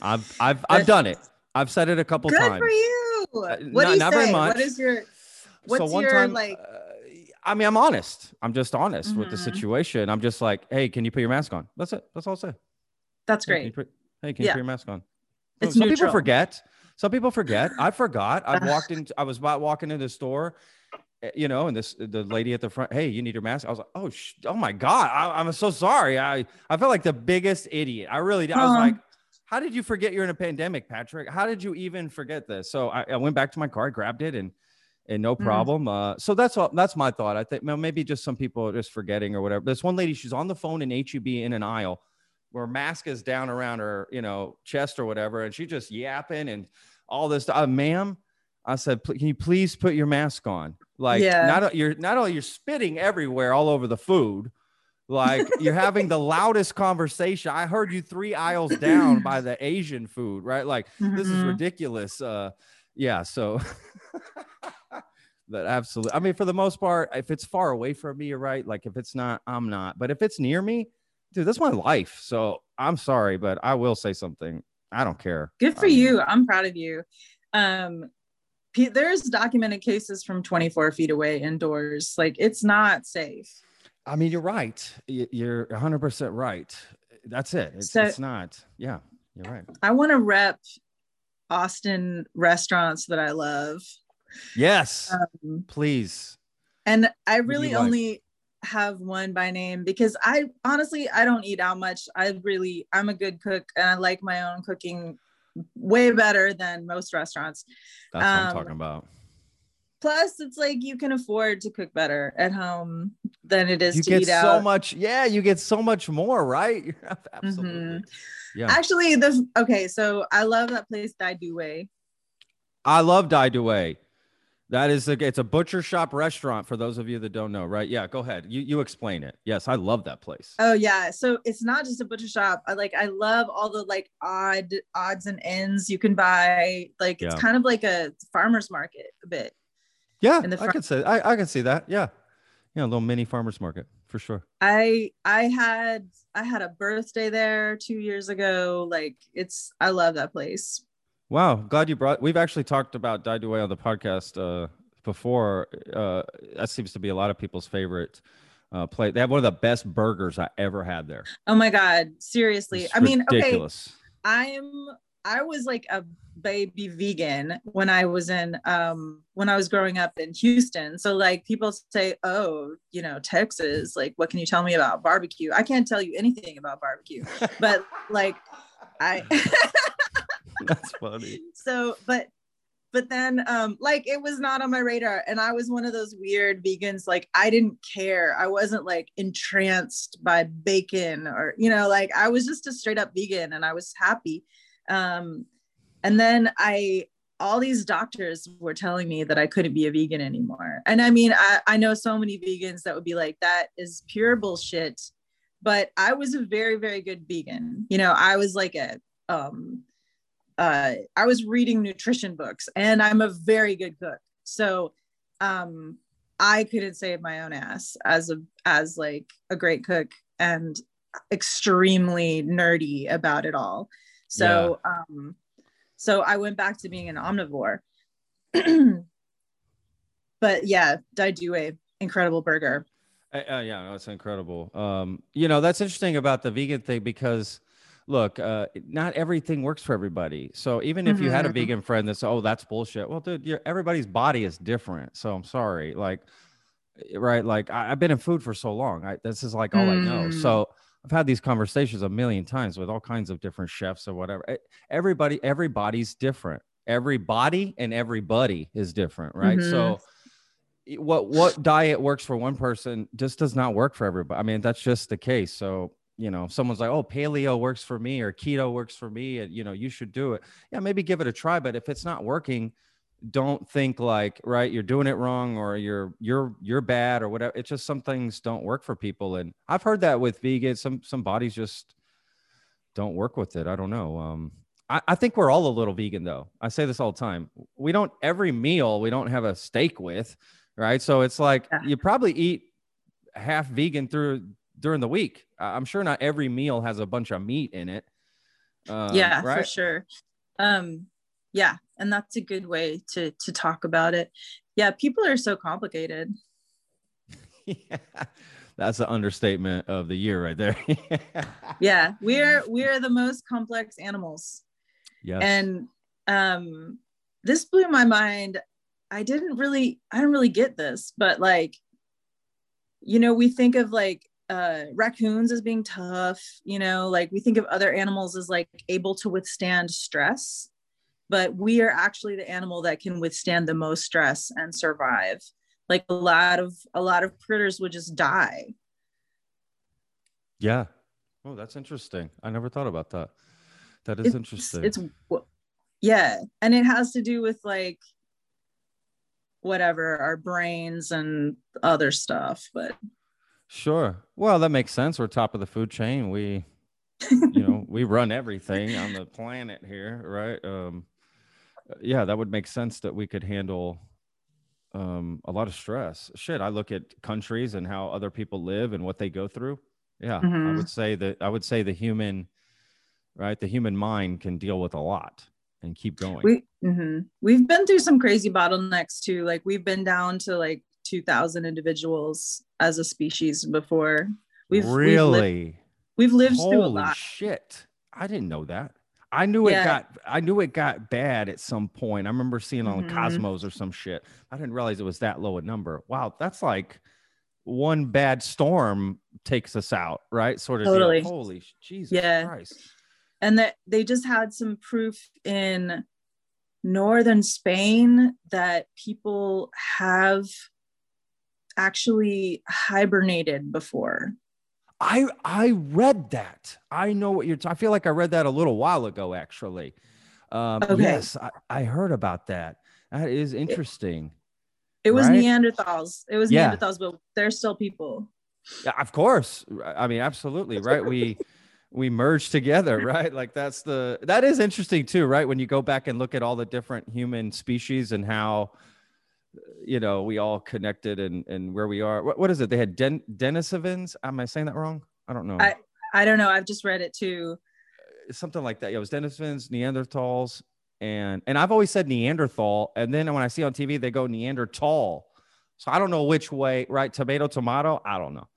I've I've I've done it. I've said it a couple Good times. for you. Uh, what not- do you not very say? much. What is your what's so one your time, like? uh, I mean, I'm honest. I'm just honest with the Mhm. situation. I'm just like, hey, can you put your mask on? That's it. That's all I'll say. That's Hey, can you great. put, hey, can you put your mask on? It's Some people forget. Some people forget. I forgot. I walked in. I was about walking into the store, eh, you know, and this the lady at the front. Hey, you need your mask. I was like, oh, sh- oh my god. I, I'm so sorry. I I felt like the biggest idiot. I really did. I was like, how did you forget you're in a pandemic, Patrick? How did you even forget this? So I, I went back to my car, grabbed it, and and no Mm. problem. Uh, so that's all. That's my thought. I think well, maybe just some people are just forgetting or whatever. This one lady, she's on the phone in HEB in an aisle, where mask is down around her, you know, chest or whatever, and she just yapping and all this. Uh, ma'am, I said, can you please put your mask on? Like, Yeah. not you're not only you're spitting everywhere all over the food. Like you're having the loudest conversation. I heard you three aisles down by the Asian food, right? Like this is Mhm. ridiculous. Uh, yeah. So, but absolutely. I mean, for the most part, if it's far away from me, you're right. Like if it's not, I'm not. But if it's near me, dude, that's my life. So I'm sorry, but I will say something. I don't care. Good for I mean, you. I'm proud of you. Um, there's documented cases from 24 feet away indoors. Like it's not safe. I mean, you're right. You're 100% right. That's it. It's, So- it's not. Yeah, you're right. I want to rep Austin restaurants that I love. Yes, Um, please. and I really like? only have one by name because I honestly I don't eat out much. I really I'm a good cook and I like my own cooking way better than most restaurants. That's what I'm um, talking about. Plus, it's like you can afford to cook better at home than it is You to get eat so out. much. Yeah, you get so much more, right? Mm-hmm. Absolutely. Yeah. Actually, the okay, so I love that place Dai Due. I love Dai Due. That is a, it's a butcher shop restaurant for those of you that don't know, right? Yeah, go ahead. You you explain it. Yes, I love that place. Oh yeah, so it's not just a butcher shop. I like I love all the like odd odds and ends you can buy. Like it's kind of like a farmer's market a bit. Yeah, in the I can say I, I can see that. Yeah. Yeah, a little mini farmers market for sure. I I had I had a birthday there two years ago. Like it's I love that place. Wow, glad you brought. We've actually talked about Dai Due on the podcast uh, before. Uh, that seems to be a lot of people's favorite uh, play. They have one of the best burgers I ever had there. Oh my god, seriously. It's I mean, ridiculous. okay, I'm I was like a baby vegan when I was in um when I was growing up in Houston. So like people say, "Oh, you know, Texas, like what can you tell me about barbecue?" I can't tell you anything about barbecue. but like I That's funny. so but but then um like it was not on my radar and i was one of those weird vegans like i didn't care i wasn't like entranced by bacon or you know like i was just a straight up vegan and i was happy um and then i all these doctors were telling me that i couldn't be a vegan anymore and i mean i, I know so many vegans that would be like that is pure bullshit but i was a very very good vegan you know i was like a um uh, I was reading nutrition books and I'm a very good cook. So um, I couldn't save my own ass as a as like a great cook and extremely nerdy about it all. So yeah. um, so I went back to being an omnivore. but yeah, Dai Due, incredible burger. Uh, uh, yeah, that's incredible. Um, you know, that's interesting about the vegan thing because look, uh, not everything works for everybody. So even if mm-hmm. you had a mm-hmm. vegan friend that's, oh, that's bullshit. Well, dude, everybody's body is different. So I'm sorry. Like, right. Like I, have been in food for so long. I, this is like all mm. I know. Mm. So I've had these conversations a million times with all kinds of different chefs or whatever. Everybody, everybody's different. Everybody and everybody is different. Right. Mm-hmm. So what, what diet works for one person just does not work for everybody. I mean, that's just the case. So you know someone's like oh paleo works for me or keto works for me and you know you should do it yeah maybe give it a try but if it's not working don't think like right you're doing it wrong or you're you're you're bad or whatever it's just some things don't work for people and i've heard that with vegan some some bodies just don't work with it i don't know um I, I think we're all a little vegan though i say this all the time we don't every meal we don't have a steak with right so it's like yeah. you probably eat half vegan through during the week. I'm sure not every meal has a bunch of meat in it. Um, yeah, right? for sure. Um, yeah, and that's a good way to to talk about it. Yeah, people are so complicated. yeah, that's the understatement of the year right there. yeah, we're we're the most complex animals. Yeah, and um, this blew my mind. I didn't really, I didn't really get this, but like, you know, we think of like uh, raccoons as being tough, you know, like we think of other animals as like able to withstand stress, but we are actually the animal that can withstand the most stress and survive. Like a lot of a lot of critters would just die. Yeah. Oh, that's interesting. I never thought about that. That is it's, interesting. It's yeah, and it has to do with like whatever our brains and other stuff, but Sure. Well, that makes sense. We're top of the food chain. We, you know, we run everything on the planet here, right? Um, yeah, that would make sense that we could handle um, a lot of stress. Shit, I look at countries and how other people live and what they go through. Yeah, mm-hmm. I would say that I would say the human, right? The human mind can deal with a lot and keep going. We mm-hmm. we've been through some crazy bottlenecks too. Like we've been down to like 2,000 individuals as a species before. We've really we've lived, we've lived Holy through a lot. Shit, I didn't know that. I knew yeah. it got I knew it got bad at some point. I remember seeing on mm-hmm. Cosmos or some shit. I didn't realize it was that low a number. Wow, that's like one bad storm takes us out, right? Sort of totally. Deal. Holy Jesus yeah. Christ. And that they just had some proof in northern Spain that people have actually hibernated before. I I read that. I know what you're. T- I feel like I read that a little while ago, actually. Um, okay. Yes, I, I heard about that. That is interesting. It, it was right? Neanderthals. It was yeah. Neanderthals, but they're still people. Yeah, of course. I mean, absolutely, right? We we merged together, right? Like that's the that is interesting too, right? When you go back and look at all the different human species and how you know, we all connected and and where we are. What, what is it? They had Den- Denisovans. Am I saying that wrong? I don't know. I I don't know. I've just read it too. Something like that. Yeah, it was Denisovans, Neanderthals, and and I've always said Neanderthal, and then when I see on TV they go Neanderthal. So I don't know which way, right? Tomato, tomato. I don't know,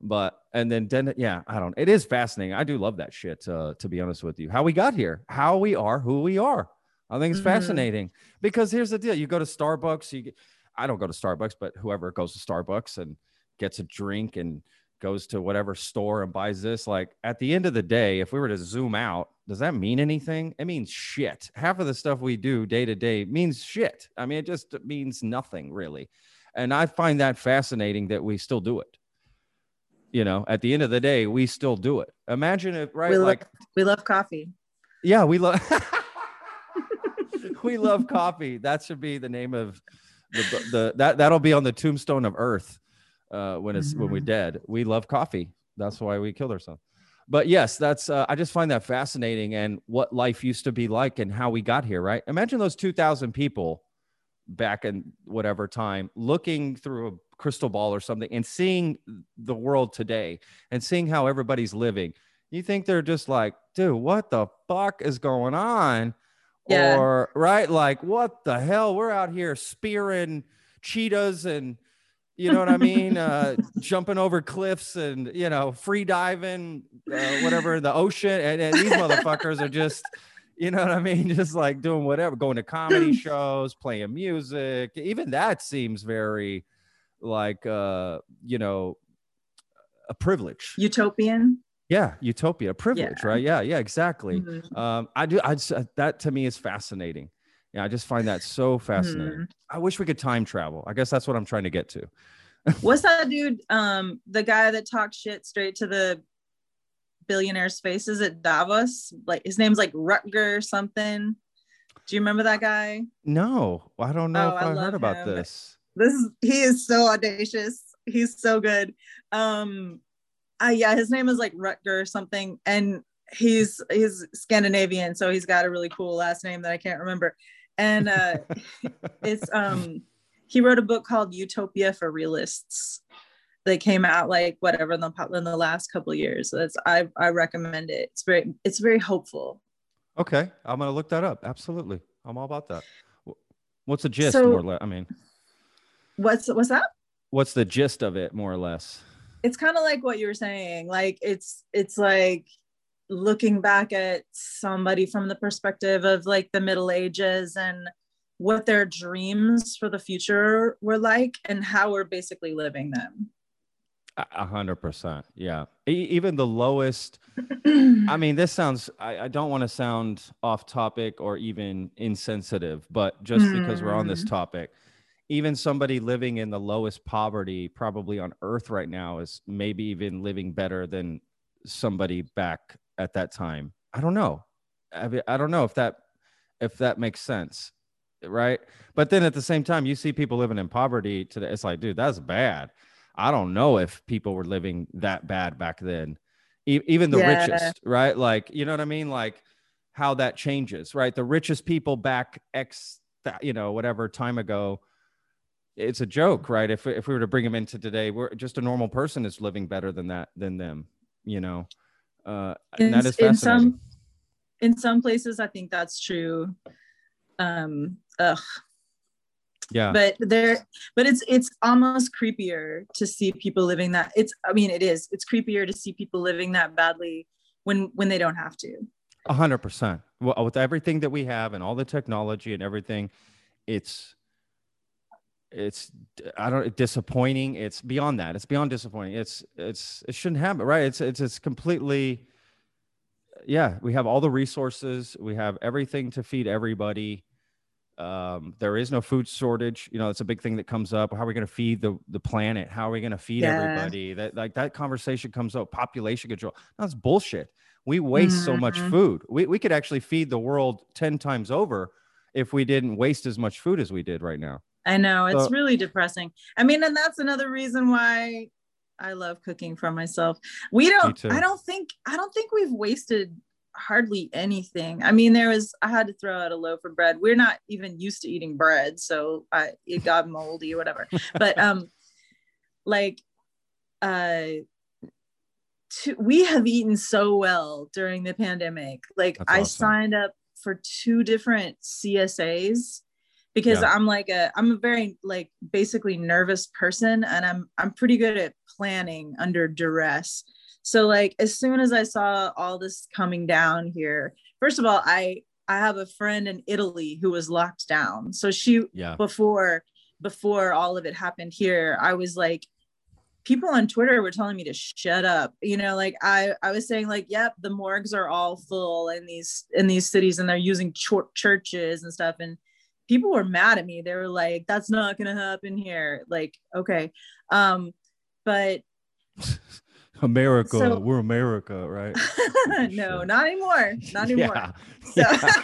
but and then Den- yeah, I don't. It is fascinating. I do love that shit. Uh, to be honest with you, how we got here, how we are, who we are. I think it's Mhm. fascinating because here's the deal: you go to Starbucks. You, get, I don't go to Starbucks, but whoever goes to Starbucks and gets a drink and goes to whatever store and buys this, like at the end of the day, if we were to zoom out, does that mean anything? It means shit. Half of the stuff we do day to day means shit. I mean, it just means nothing really, and I find that fascinating that we still do it. You know, at the end of the day, we still do it. Imagine it right? We love- like We love coffee. yeah, we love we love coffee. That should be the name of the, the that that'll be on the tombstone of Earth uh, when it's when we're dead. We love coffee. That's why we killed ourselves. But yes, that's uh, I just find that fascinating and what life used to be like and how we got here. Right? Imagine those two thousand people back in whatever time looking through a crystal ball or something and seeing the world today and seeing how everybody's living you think they're just like dude what the fuck is going on Yeah. or right like what the hell we're out here spearing cheetahs and you know what i mean uh jumping over cliffs and you know free diving uh, whatever in the ocean and, and these motherfuckers are just you know what I mean? Just like doing whatever, going to comedy shows, playing music. Even that seems very like uh, you know, a privilege. Utopian. Yeah, utopia, privilege, Yeah. right? Yeah, yeah, exactly. Mhm. Um, I do. I just, uh, that to me is fascinating. Yeah, I just find that so fascinating. Mhm. I wish we could time travel. I guess that's what I'm trying to get to. What's that dude? Um, the guy that talks shit straight to the billionaires' faces at Davos. Like his name's like Rutger or something. Do you remember that guy? No, I don't know Oh, if I I, heard about him. this. This is he is so audacious. He's so good. Um, uh, yeah, his name is like Rutger or something, and he's he's Scandinavian, so he's got a really cool last name that I can't remember. And uh, it's um he wrote a book called Utopia for Realists that came out like whatever in the in the last couple of years. So that's I I recommend it. It's very it's very hopeful. Okay, I'm gonna look that up. Absolutely, I'm all about that. What's the gist, So- more or less? I mean, What's what's that? what's the gist of it, more or less? It's kind of like what you were saying. Like it's it's like looking back at somebody from the perspective of like the Middle Ages and what their dreams for the future were like and how we're basically living them. A hundred percent. Yeah. E- even the lowest. I mean, this sounds. I, I don't want to sound off topic or even insensitive, but just because we're on this Mm. topic, even somebody living in the lowest poverty, probably on Earth right now, is maybe even living better than somebody back at that time. I don't know. I, mean, I don't know if that if that makes sense, right? But then at the same time, you see people living in poverty today. It's like, dude, that's bad. I don't know if people were living that bad back then. E- even the Yeah. richest, right? Like, you know what I mean? Like how that changes, right? The richest people back X, you know, whatever time ago, it's a joke, right? If, if we were to bring them into today, we're just a normal person is living better than that, than them, you know? Uh, and that in, in fascinating. some in some places i think that's true um ugh. yeah. but there but it's it's almost creepier to see people living that it's i mean it is it's creepier to see people living that badly when when they don't have to A hundred percent. Well, with everything that we have and all the technology and everything, it's it's I don't disappointing. It's beyond that. It's beyond disappointing. It's it's it shouldn't happen, right? It's it's it's completely yeah. We have all the resources. We have everything to feed everybody. Um, there is no food shortage. You know, it's a big thing that comes up. How are we going to feed the the planet? How are we going to feed Yeah. everybody? That like that conversation comes up. Population control. That's bullshit. We waste so much Mhm. food. We we could actually feed the world ten times over if we didn't waste as much food as we did right now. I know it's So- really depressing i mean and that's another reason why i love cooking for myself we don't i don't think i don't think we've wasted hardly anything. I mean, there was I had to throw out a loaf of bread. We're not even used to eating bread, so I it got moldy or whatever. But um, like, uh, to, we have eaten so well during the pandemic. Like, That's I signed up for two different CSAs because Yeah. I'm like a I'm a very like basically nervous person and I'm I'm pretty good at planning under duress. So like as soon as I saw all this coming down here, first of all, I I have a friend in Italy who was locked down. So she Yeah. before before all of it happened here, I was like people on Twitter were telling me to shut up. You know, like I I was saying like, yep, the morgues are all full in these in these cities and they're using chur- churches and stuff and people were mad at me. They were like, that's not going to happen here. Like, okay. Um but America, So- we're America, right? no, not anymore. Not anymore. Yeah. So-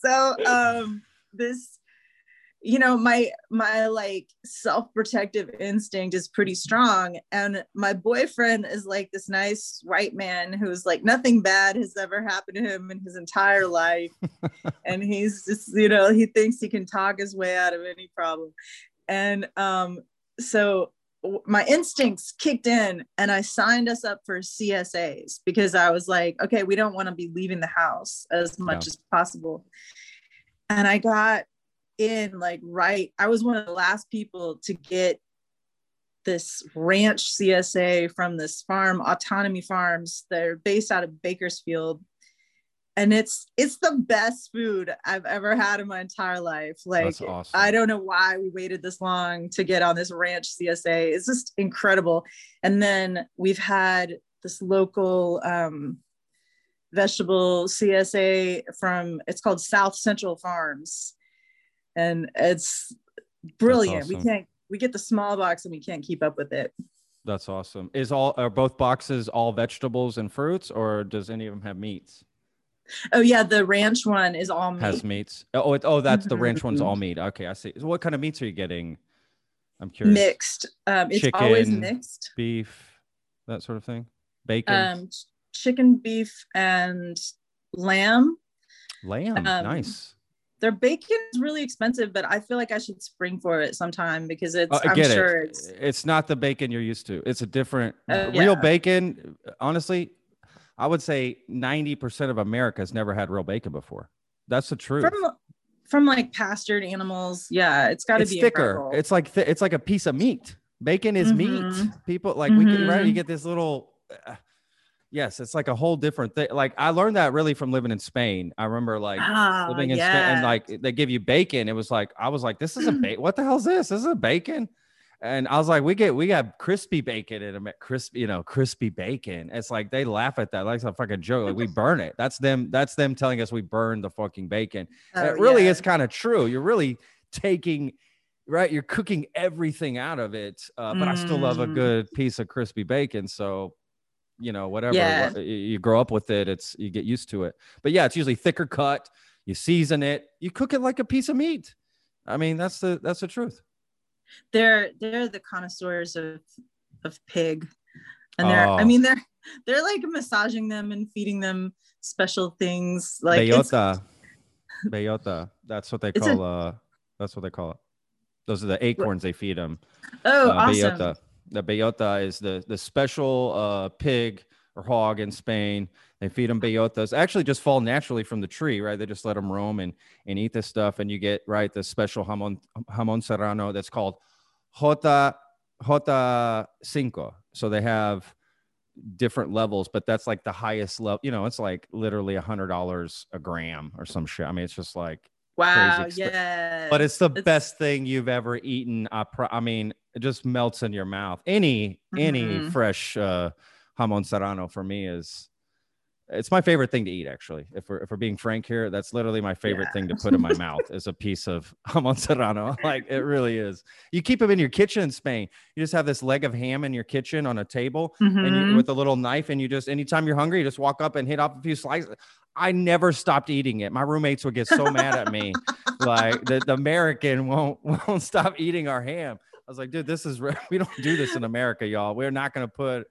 so um this you know my my like self-protective instinct is pretty strong. And my boyfriend is like this nice white man who's like nothing bad has ever happened to him in his entire life. And he's just you know he thinks he can talk his way out of any problem. And um so my instincts kicked in and I signed us up for CSAs because I was like, okay, we don't want to be leaving the house as much as possible. And I got in like right, I was one of the last people to get this ranch CSA from this farm, Autonomy Farms. They're based out of Bakersfield. And it's it's the best food I've ever had in my entire life. Like awesome. I don't know why we waited this long to get on this ranch CSA. It's just incredible. And then we've had this local um, vegetable CSA from, it's called South Central Farms. And it's brilliant. We can't, we get the small box and we can't keep up with it. That's awesome. Is all are both boxes all vegetables and fruits, or does any of them have meats? Oh, yeah. The ranch one is all meat. Has meats? Oh, it, oh, that's the ranch one's all meat. Okay, I see. So what kind of meats are you getting? I'm curious. mixed. Um, it's always mixed. Beef, that sort of thing. Bacon, Um, chicken, beef, and lamb. lamb. um, nice. Their bacon is really expensive, but I feel like I should spring for it sometime because it's. Oh, I I'm get sure it. it's. It's not the bacon you're used to. It's a different Uh, real yeah. bacon. Honestly, I would say 90% of America has never had real bacon before. That's the truth. From from like pastured animals, yeah, it's got to be thicker. incredible. It's like th- it's like a piece of meat. Bacon is meat. Mhm. People like we get right. You Mhm. get this little. uh, yes, it's like a whole different thing. Like I learned that really from living in Spain. I remember like ah, living in Spain and like they give you bacon. It was like I was like, this is a bacon. What the hell is this? This is a bacon. And I was like, we get we got crispy bacon in a crispy, you know, crispy bacon. It's like they laugh at that like it's a fucking joke. Like we burn it. That's them. That's them telling us we burn the fucking bacon. Oh, it really yeah. is kind of true. You're really taking, right? You're cooking everything out of it. Uh, but I still love a Mm. good piece of crispy bacon. So, you know, whatever Yeah. you- grow up with it, it's you get used to it. But yeah, it's usually thicker cut. You season it. You cook it like a piece of meat. I mean, that's the that's the truth. They're they're the connoisseurs of of pig, and they're. I Oh. mean, they're they're like massaging them and feeding them special things. Like Bellota. Bellota. That's what they It's a- call uh that's what they call it. Those are the acorns they feed them. oh, uh, awesome. bellota. The bellota is the the special uh, pig or hog in Spain. They feed them bellotas. Actually, just fall naturally from the tree, right? They just let them roam and and eat this stuff, and you get right the special jamon jamon serrano that's called jota jota cinco. So they have different levels, but that's like the highest level. You know, it's like literally a hundred dollars a gram or some shit. I mean, it's just like Wow. Yeah. but it's the It's- best thing you've ever eaten. I, pro- I mean, it just melts in your mouth. Any any Mhm. fresh uh, jamon serrano for me is it's my favorite thing to eat. Actually, if we're if we're being frank here, that's literally my favorite Yeah. thing to put in my mouth is a piece of jamon serrano. Like it really is. You keep them in your kitchen in Spain. You just have this leg of ham in your kitchen on a table, and you, Mhm. with a little knife, and you just anytime you're hungry, you just walk up and hit off a few slices. I never stopped eating it. My roommates would get so mad at me like the, the American won't won't stop eating our ham. I was like, dude, this is we don't do this in America, y'all. We're not gonna put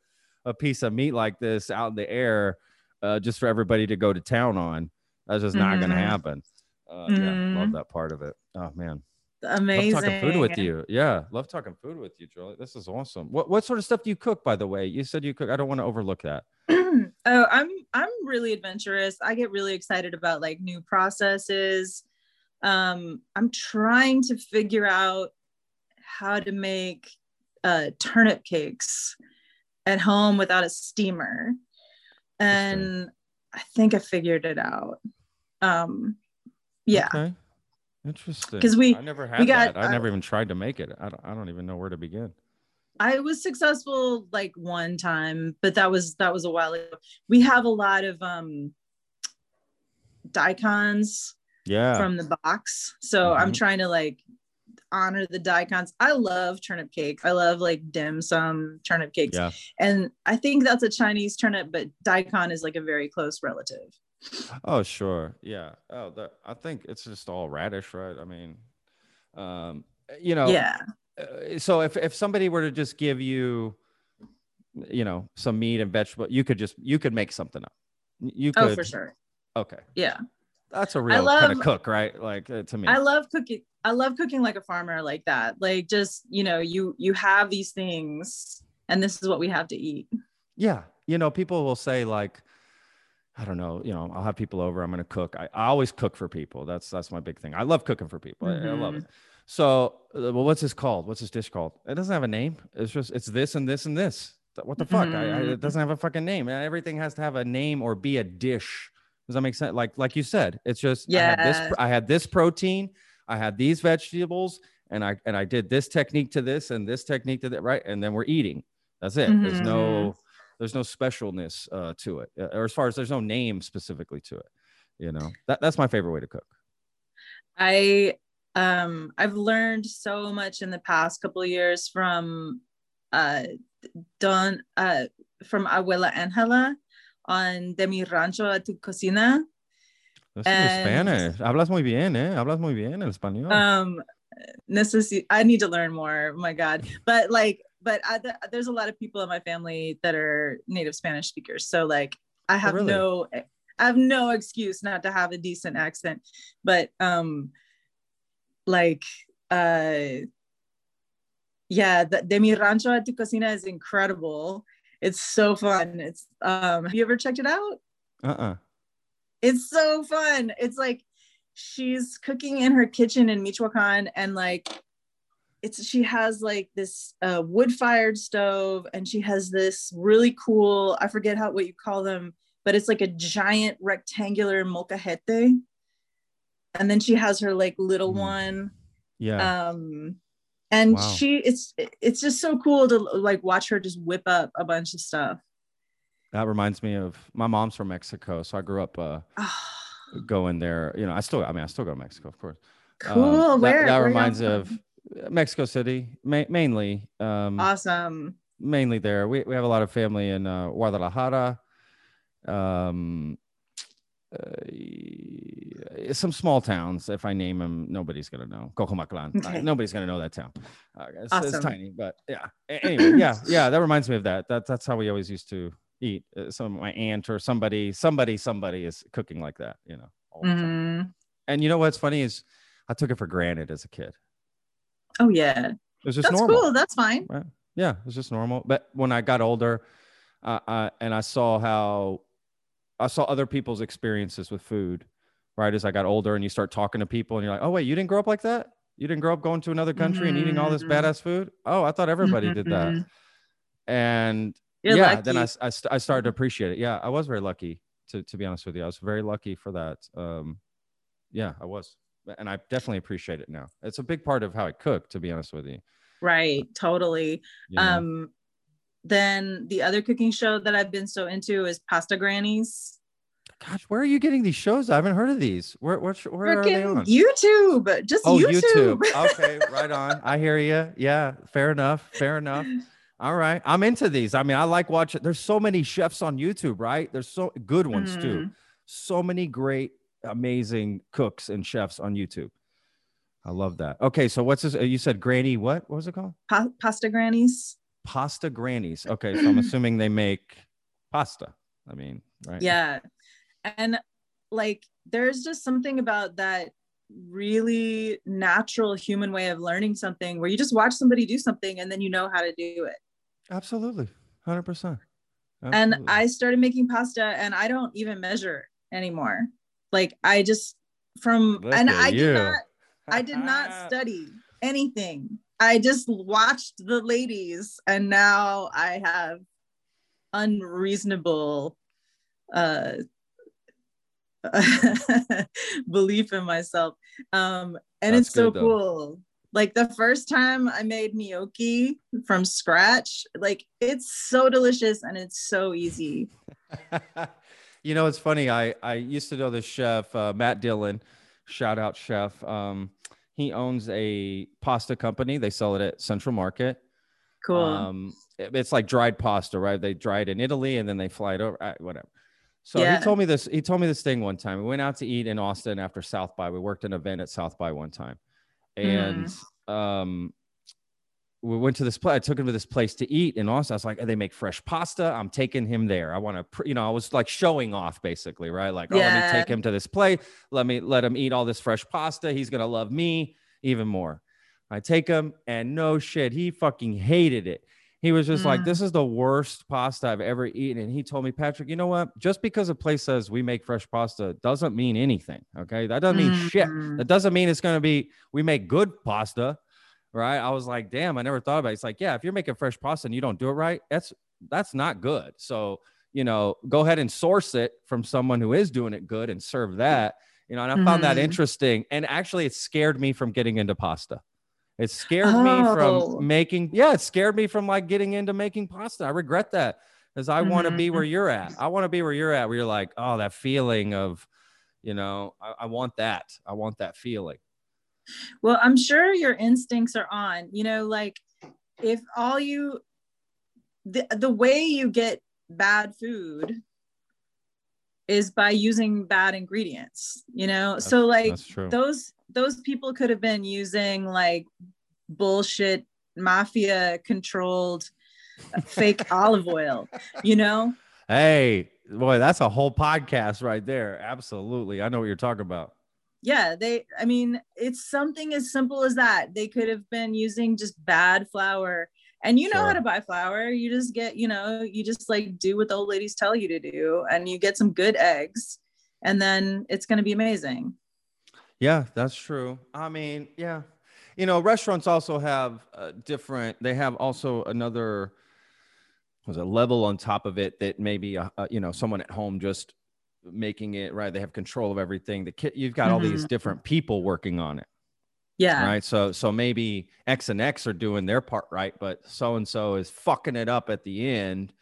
a piece of meat like this out in the air uh, just for everybody to go to town on. That's just not going to Mhm. happen. Uh, Yeah, love Mhm. that part of it. Oh man, Amazing. love talking food with you. Yeah, love talking food with you, Julie. This is awesome. What what sort of stuff do you cook, by the way? You said you cook. I don't want to overlook that. oh, I'm I'm really adventurous. I get really excited about like new processes. Um, I'm trying to figure out how to make uh, turnip cakes at home without a steamer, and I think I figured it out. Um, yeah, Okay. Interesting. 'Cause we- I never had we got, that. I uh, never even tried to make it. I don't, I don't even know where to begin. I was successful like one time, but that was that was a while ago. We have a lot of um daikons Yeah. from the box. So I'm Mhm. trying to like honor the daikons. I love turnip cake. I love like dim sum turnip cakes. yeah. And I think that's a Chinese turnip, but daikon is like a very close relative. Oh, sure. Yeah. Oh, the, I think it's just all radish, right? I mean, um, you know, Yeah. uh, so if, if somebody were to just give you, you know, some meat and vegetable, you could just, you could make something up. You could. Oh, for sure. Okay. Yeah. That's a real kind of love- cook, right? Like uh, to me. I love cooking. I love cooking like a farmer like that. Like just, you know, you you have these things and this is what we have to eat. Yeah. You know, people will say like, I don't know, you know, I'll have people over, I'm gonna cook. I, I always cook for people. That's that's my big thing. I love cooking for people. I, I love it. So uh, well, what's this called? What's this dish called? It doesn't have a name. It's just it's this and this and this. What the fuck? I, I, it Mhm. doesn't have a fucking name. Everything has to have a name or be a dish. Does that make sense? Like like you said, it's just I had this Yeah. I had this protein, I had these vegetables, and I and I did this technique to this and this technique to that, right? And then we're eating. That's it. There's no there's no specialness uh, to it, uh, or as far as there's no name specifically to it. You know, that that's my favorite way to cook. I um I've learned so much in the past couple of years from uh Don uh from Abuela Angela on De Mi Rancho a Tu Cocina. That's And- Spanish. Hablas muy bien, eh? Hablas muy bien el español. Um necessi- I need to learn more. Oh my god. But like but I, th- there's a lot of people in my family that are native Spanish speakers. So like I have really? no I have no excuse not to have a decent accent. But um like uh yeah, the De Mi Rancho a Tu Cocina is incredible. It's so fun. It's um have you ever checked it out? uh-uh. It's so fun. It's like she's cooking in her kitchen in Michoacan and like it's she has like this uh, wood-fired stove and she has this really cool I forget how what you call them but it's like a giant rectangular molcajete and then she has her like little Mm. one Yeah. um and Wow. she it's it's just so cool to like watch her just whip up a bunch of stuff that reminds me of my mom's from Mexico. So I grew up uh, going there. You know, I still, I mean, I still go to Mexico, of course. Um, cool that- where That, where reminds of Mexico City, ma- mainly. Um, awesome mainly there. We, we have a lot of family in uh, Guadalajara. Um, uh, some small towns. If I name them, nobody's gonna know. Cocomaclan. Uh, nobody's gonna know that town. Uh, it's, it's tiny, but yeah. Anyway, yeah, yeah. That reminds me of that. That that's how we always used to eat. Uh, some my aunt or somebody, somebody, somebody is cooking like that. You know. all the time. Mhm. And you know what's funny is I took it for granted as a kid. oh yeah It was just that's normal. cool that's fine Right? Yeah, it was just normal. But when I got older, uh, uh, and I saw how I saw other people's experiences with food, right? As I got older, and you start talking to people, and you're like, "Oh wait, you didn't grow up like that? You didn't grow up going to another country and eating all this Mhm. badass food? Oh, I thought everybody did that." Mhm. And You're yeah, then I, lucky. s- I, st- I started to appreciate it. Yeah, I was very lucky to to be honest with you. I was very lucky for that. Um, yeah, I was, and I definitely appreciate it now. It's a big part of how I cook, to be honest with you. right totally know? um then the other cooking show that i've been so into is pasta grannies Gosh, where are you getting these shows? I haven't heard of these. Where where, where are they on? youtube just oh, youtube, YouTube. Okay, right on. I hear you. Yeah, fair enough. Fair enough. All right, I'm into these. I mean, I like watching. There's so many chefs on YouTube, right? There's so good ones too. Mhm. So many great, amazing cooks and chefs on YouTube. I love that. Okay, so what's this? uh, You said Granny. What? What was it called? Pa- pasta grannies Pasta Grannies. Okay, so I'm assuming they make pasta. I mean, right? Yeah. And like there's just something about that really natural human way of learning something where you just watch somebody do something and then you know how to do it. Absolutely. 100%. And I started making pasta and I don't even measure anymore. Like I just from Look and I you. did not I did not study anything. I just watched the ladies and now I have unreasonable uh belief in myself. Um and That's it's so though. cool. Like the first time I made gnocchi from scratch, like it's so delicious and it's so easy. you know, it's funny. I I used to know this chef, uh, Matt Dillon. Shout out, chef. Um, he owns a pasta company. They sell it at Central Market. Cool. Um, it- it's like dried pasta, right? They dry it in Italy and then they fly it over. uh, Whatever. So Yeah. he told me this. He told me this thing one time. We went out to eat in Austin after South by. We worked an event at South by one time, and um, we went to this place. I took him to this place to eat in Austin. I was like, they make fresh pasta. I'm taking him there. I want to, pr- you know, I was like showing off basically, right? Like, oh, let me take him to this place. Let me let him eat all this fresh pasta. He's gonna love me even more. I take him, and no shit, he fucking hated it. He was just like, Mm. this is the worst pasta I've ever eaten. And he told me, Patrick, you know what? Just because a place says we make fresh pasta doesn't mean anything. Okay. That doesn't mean shit. Mm. That doesn't mean it's going to be, we make good pasta. Right. I was like, damn, I never thought about it. It's like, yeah, if you're making fresh pasta and you don't do it right, that's, that's not good. So, you know, go ahead and source it from someone who is doing it good and serve that, you know, and I found that Mhm. interesting. And actually, it scared me from getting into pasta. It scared me Oh. from making, yeah, it scared me from like getting into making pasta. I regret that because I want to be where you're at. I want to be where you're at, where you're like, oh, that feeling of, you know, I, I want that. I want that feeling. Well, I'm sure your instincts are on. You know, like if all you the the way you get bad food is by using bad ingredients, you know? so like those those people could have been using like bullshit mafia controlled uh, fake olive oil, you know? Hey, boy, that's a whole podcast right there. Absolutely. I know what you're talking about. Yeah they i mean it's something as simple as that. They could have been using just bad flour. And you know how to buy flour. You just get you know you just like do what the old ladies tell you to do and you get some good eggs and then it's going to be amazing. Yeah, that's true. I mean, yeah. You know, restaurants also have uh, different, they have also another, was a level on top of it that maybe, uh, uh, you know, someone at home just making it right. They have control of everything. The kit, you've got all these Mhm. different people working on it. yeah Right. So, so maybe X and X are doing their part right, but so and so is fucking it up at the end.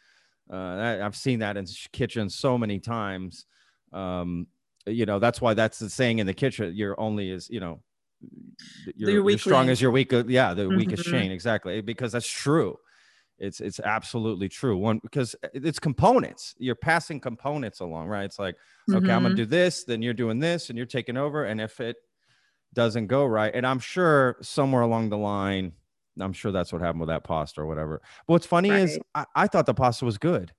Uh, that, I've seen that in kitchens so many times. Um, you know, that's why that's the saying in the kitchen. You're only as you know, you're, Your you're strong as your weak. Yeah, the weakest Mhm. chain. Exactly, because that's true. It's it's absolutely true. One because it's components. You're passing components along, right? It's like okay, I'm gonna Mhm. do this, then you're doing this, and you're taking over. And if it doesn't go right, and I'm sure somewhere along the line, I'm sure that's what happened with that pasta or whatever. But what's funny is I, I thought the pasta was good.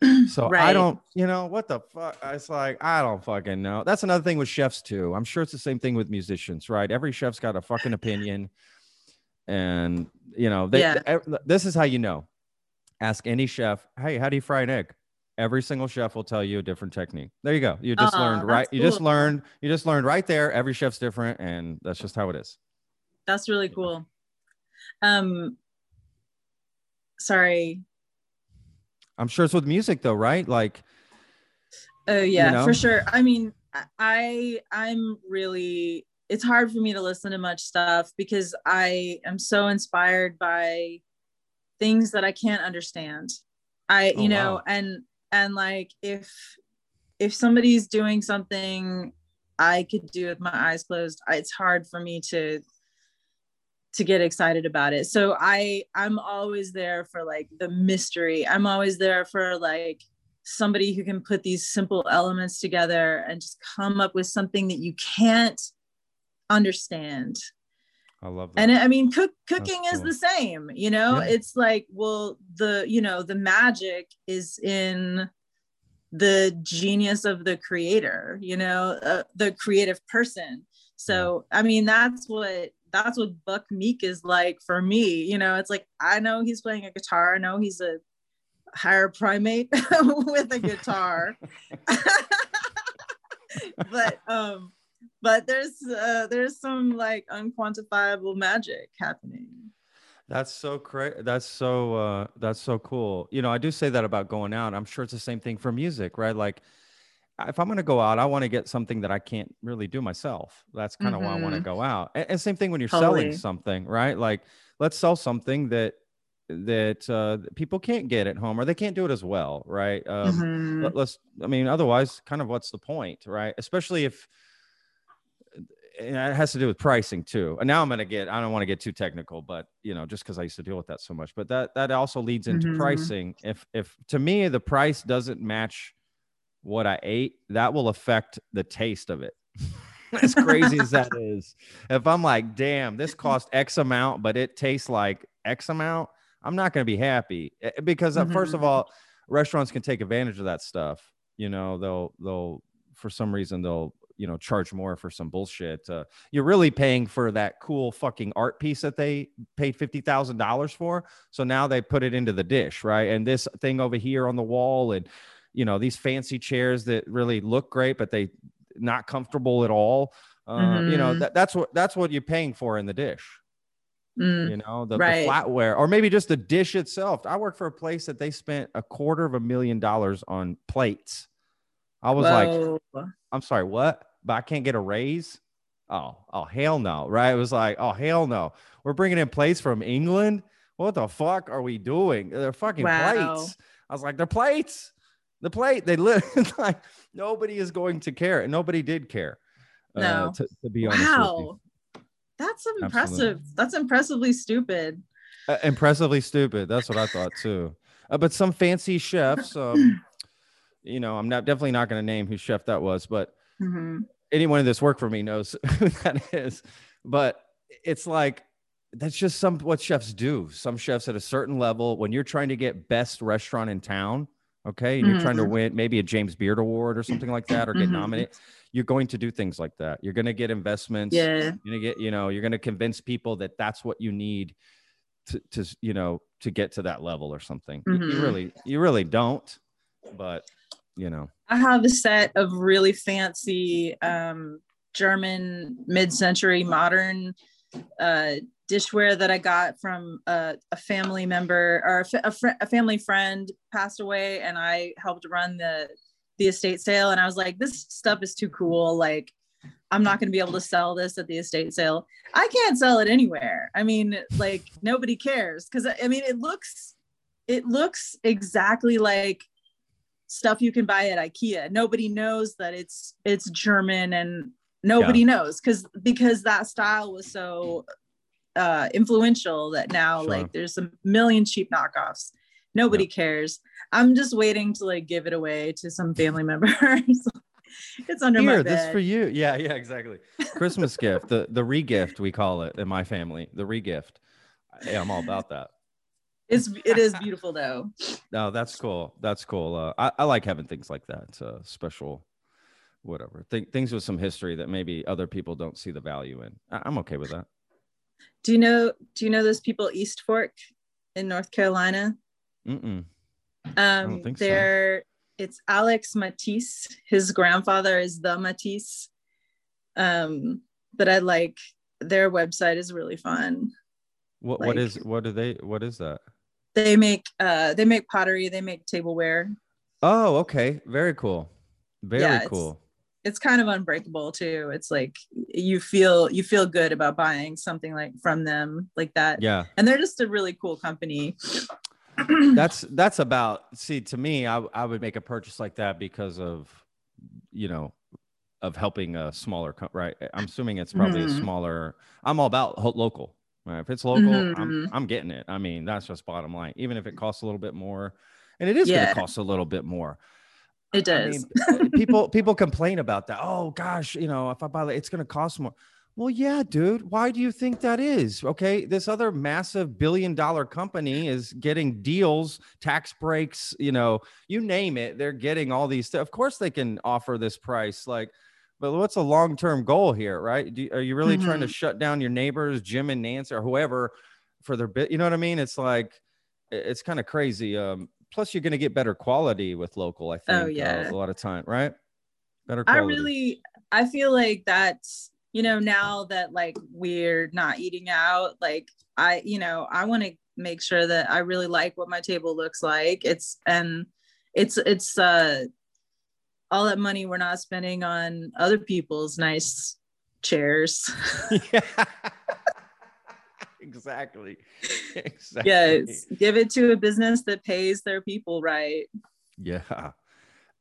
So I don't, you know, what the fuck? It's like, I don't fucking know. That's another thing with chefs too. I'm sure it's the same thing with musicians, right? Every chef's got a fucking opinion. And, you know, they, Yeah. ev- this is how you know. Ask any chef, hey, how do you fry an egg? Every single chef will tell you a different technique. There you go. You just learned, right? that's You just learned, you just learned right there. Every chef's different. And that's just how it is. that's really cool um sorry I'm sure it's with music though, right? Like, Oh yeah, know? for sure. I mean, I I'm really it's hard for me to listen to much stuff because I am so inspired by things that I can't understand. I Oh, you know, wow. and and like if if somebody's doing something I could do with my eyes closed, it's hard for me to to get excited about it. So I I'm always there for like the mystery. I'm always there for like somebody who can put these simple elements together and just come up with something that you can't understand. I love that. And I mean cook cooking is the same, you know? Yeah. It's like well the you know the magic is in the genius of the creator you know uh, the creative person so i mean that's what that's what buck meek is like for me you know it's like i know he's playing a guitar i know he's a higher primate with a guitar but um but there's uh there's some like unquantifiable magic happening that's so great. That's so uh that's so cool. You know, I do say that about going out. I'm sure it's the same thing for music, right? Like if I'm going to go out, I want to get something that I can't really do myself. That's kind of mm-hmm. why I want to go out. And, and, same thing when you're totally. selling something, right? Like let's sell something that that uh, people can't get at home or they can't do it as well, right? Um, mm-hmm. let, let's. I mean, otherwise, kind of what's the point, right? Especially if and it has to do with pricing too. And now I'm going to get, I don't want to get too technical, but you know, just cause I used to deal with that so much, but that, that also leads into mm-hmm. pricing. If, if to me, the price doesn't match what I ate, that will affect the taste of it. as crazy as that is. If I'm like, damn, this cost X amount, but it tastes like X amount, I'm not going to be happy eh, because mm-hmm. first of mm-hmm. all, restaurants can take advantage of that stuff. You know, they'll, they'll, for some reason, they'll you know charge more for some bullshit uh, you're really paying for that cool fucking art piece that they paid $50000 for so now they put it into the dish right and this thing over here on the wall and you know these fancy chairs that really look great but they not comfortable at all uh, mm-hmm. you know mm-hmm. that, that's what that's what you're paying for in the dish mm, you know the, right. the, flatware or maybe just the dish itself i work for a place that they spent a quarter of a million dollars on plates i was Whoa. like i'm sorry what but I can't get a raise. Oh, oh, hell no. Right. It was like, oh, hell no. We're bringing in plates from England. What the fuck are we doing? They're fucking wow. plates. I was like, they're plates. The plate. They live like nobody is going to care. And nobody did care. Uh, no. Uh, to, to, be honest. Wow. That's impressive. Absolutely. That's impressively stupid. Uh, impressively stupid. That's what I thought too. Uh, but some fancy chefs, um, you know, I'm not definitely not going to name whose chef that was, but Mm-hmm. Anyone this work for me knows who that is. But it's like that's just some what chefs do. Some chefs at a certain level, when you're trying to get best restaurant in town, okay, and you're mm-hmm. trying to mm-hmm. win maybe a James Beard Award or something like that, or get mm-hmm. nominated, you're going to do things like that. You're going to get investments. Yeah. You're going to get, you know, you're going to convince people that that's what you need to, to you know, to get to that level or something. Mm-hmm. You, you mm-hmm. really, you really don't. But you know. I have a set of really fancy um, german mid-century modern uh, dishware that i got from a, a family member or a, a, fr- a, family friend passed away and i helped run the the estate sale. And i was like this stuff is too cool. Like i'm not going to be able to sell this at the estate sale. I can't sell it anywhere. I mean like nobody cares. Because i mean it looks it looks exactly like stuff you can buy at IKEA. Nobody knows that it's it's German and nobody yeah. knows because because that style was so uh influential that now sure. like there's a million cheap knockoffs. Nobody yeah. cares. I'm just waiting to like give it away to some family members. it's under Here, my bed. This for you. Yeah, yeah, exactly. Christmas gift, the the regift we call it in my family. The regift. Yeah, I'm all about that. It's it is beautiful though. No, that's cool. That's cool. Uh, I, I like having things like that. Uh, special, whatever. Th- things with some history that maybe other people don't see the value in. I- I'm okay with that. Do you know? Do you know those people East Fork in North Carolina? Mm-mm. Um, they're so. it's Alex Matisse. His grandfather is the Matisse. Um, but I like their website is really fun. What like, what is what do they what is that? They make uh they make pottery, they make tableware. Oh, okay. Very cool. Very yeah, cool. It's, it's kind of unbreakable too. It's like you feel you feel good about buying something like from them like that. Yeah. And they're just a really cool company. that's that's about see to me I, I would make a purchase like that because of you know of helping a smaller right i'm assuming it's probably mm-hmm. a smaller i'm all about local? If it's local, mm-hmm. I'm, I'm getting it. I mean, that's just bottom line. Even if it costs a little bit more, and it is yeah. going to cost a little bit more. It does. I mean, people people complain about that. Oh gosh, you know, if I buy it, it's going to cost more. Well, yeah, dude. Why do you think that is? Okay. This other massive billion dollar company is getting deals, tax breaks, you know, you name it. They're getting all these. Th- of course, they can offer this price. Like, but what's a long term goal here, right? Do, are you really mm-hmm. trying to mm-hmm. shut down your neighbors, Jim and Nancy, or whoever for their bit? You know what I mean? It's like, it's kind of crazy. Um, plus, you're going to get better quality with local, I oh, think, oh, yeah. Uh, a lot of time, right? Better quality. I really, I feel like that's you know now that like we're not eating out like i you know i want to make sure that i really like what my table looks like it's and it's it's uh all that money we're not spending on other people's nice chairs. Yeah exactly. Exactly. Yes. Give it to a business that pays their people right. Yeah.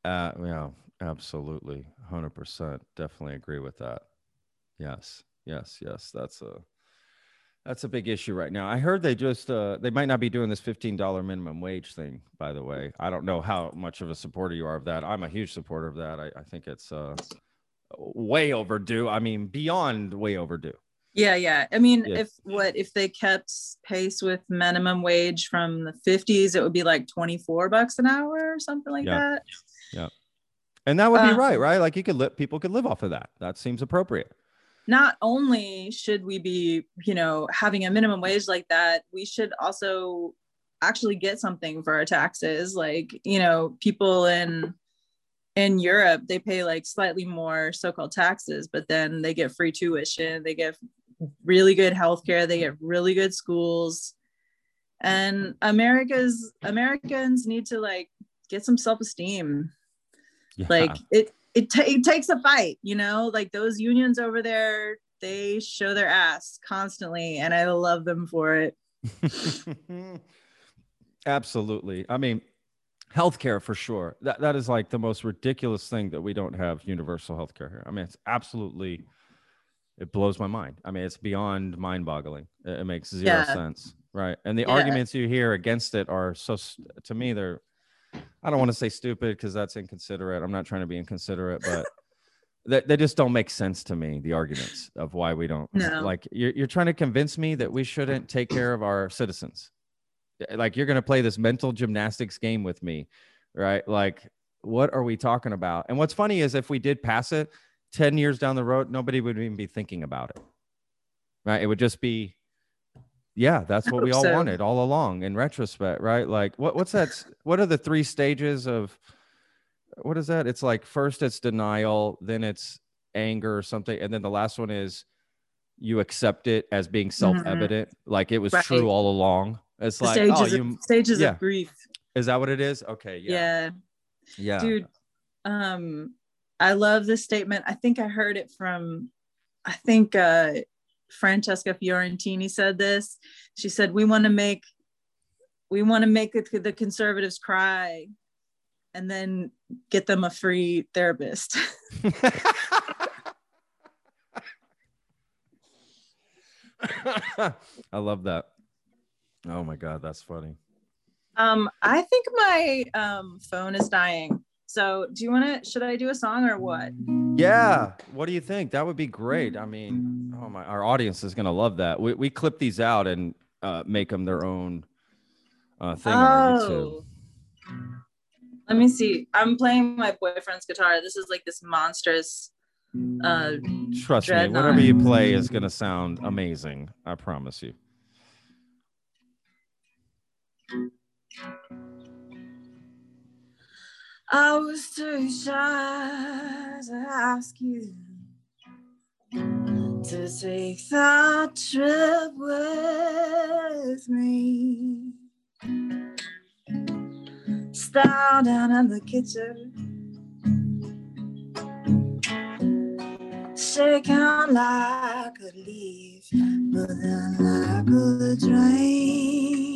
Uh yeah absolutely. 100% definitely agree with that. Yes, yes, yes. That's a that's a big issue right now. I heard they just uh, they might not be doing this fifteen dollar minimum wage thing. By the way, I don't know how much of a supporter you are of that. I'm a huge supporter of that. I, I think it's uh, way overdue. I mean, beyond way overdue. Yeah, yeah. I mean, if what if they kept pace with minimum wage from the 50s, it would be like 24 bucks an hour or something like yeah. that. Yeah. And that would be uh, right, right? Like you could let people could live off of that. That seems appropriate not only should we be, you know, having a minimum wage like that, we should also actually get something for our taxes. Like, you know, people in in Europe, they pay like slightly more so-called taxes, but then they get free tuition, they get really good healthcare, they get really good schools. And America's Americans need to like get some self-esteem. Yeah. Like it it, t- it takes a fight, you know, like those unions over there, they show their ass constantly, and I love them for it. Absolutely. I mean, healthcare for sure. That that is like the most ridiculous thing that we don't have universal healthcare here. I mean, it's absolutely it blows my mind. I mean, it's beyond mind-boggling. It, it makes zero yeah. sense, right? And the yeah. arguments you hear against it are so to me they're I don't want to say stupid because that's inconsiderate. I'm not trying to be inconsiderate, but they, they just don't make sense to me. The arguments of why we don't no. like you're, you're trying to convince me that we shouldn't take care of our citizens. Eh, like you're going to play this mental gymnastics game with me, right? Like, what are we talking about? And what's funny is if we did pass it 10 years down the road, nobody would even be thinking about it, right? It would just be yeah, that's what we all so. wanted all along in retrospect, right? Like what what's that what are the three stages of what is that? It's like first it's denial, then it's anger or something, and then the last one is you accept it as being mm-hmm. self-evident, mm-hmm. like it was right. true all along. It's the like stages oh, of, you stages yeah. of grief. Is that what it is? Okay, yeah. Yeah. Yeah. Dude, um I love this statement. I think I heard it from I think uh Francesca Fiorentini said this. She said, "We want to make, we want to make the conservatives cry, and then get them a free therapist." I love that. Oh my god, that's funny. Um, I think my um, phone is dying. So, do you want to? Should I do a song or what? Yeah. What do you think? That would be great. I mean, oh my, our audience is gonna love that. We we clip these out and uh, make them their own uh, thing oh. Let me see. I'm playing my boyfriend's guitar. This is like this monstrous. Uh, Trust me, whatever you play is gonna sound amazing. I promise you. I was too shy to ask you to take that trip with me. Style down in the kitchen, shaking like a leaf, moving like a dream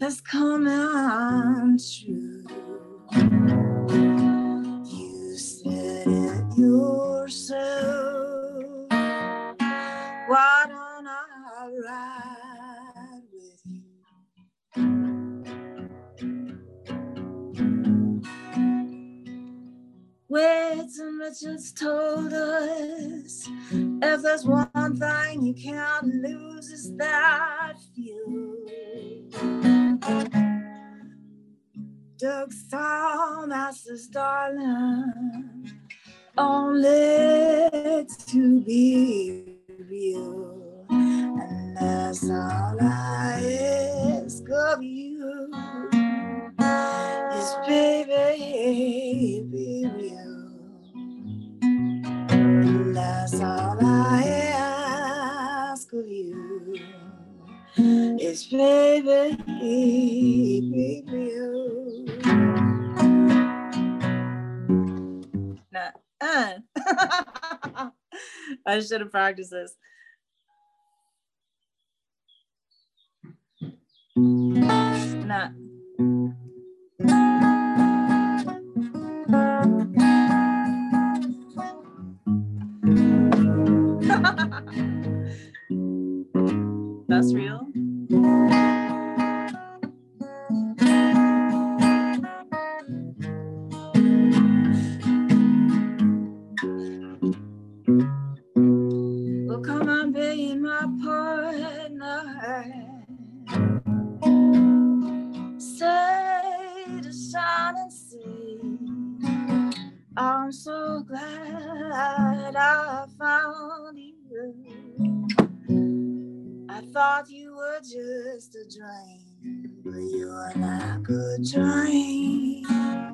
has come true. You said it yourself. Why don't I ride with you? Waits and Richards told us if there's one thing you can't lose is that view. Doug Sahm says, darling, only to be real, and that's all I ask of you. Is baby, be real. And that's all I ask of you. Is baby, be real. Nah, uh. I should have practiced this. Nah. But you're like a dream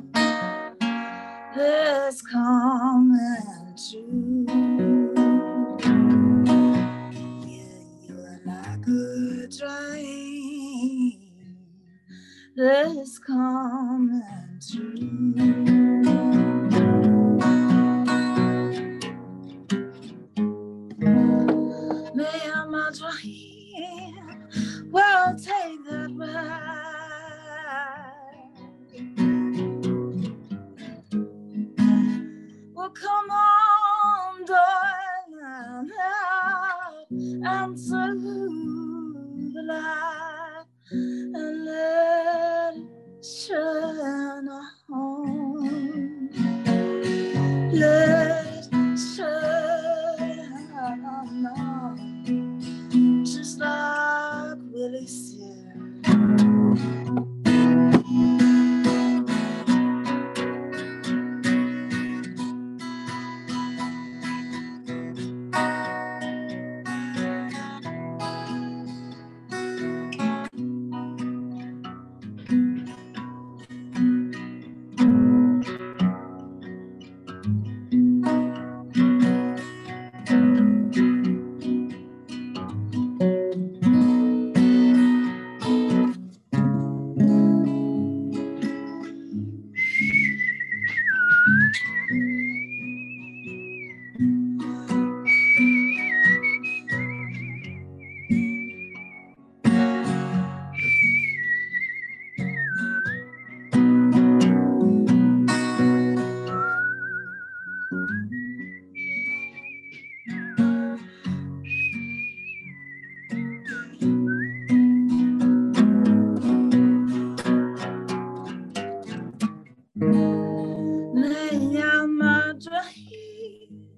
May I my dream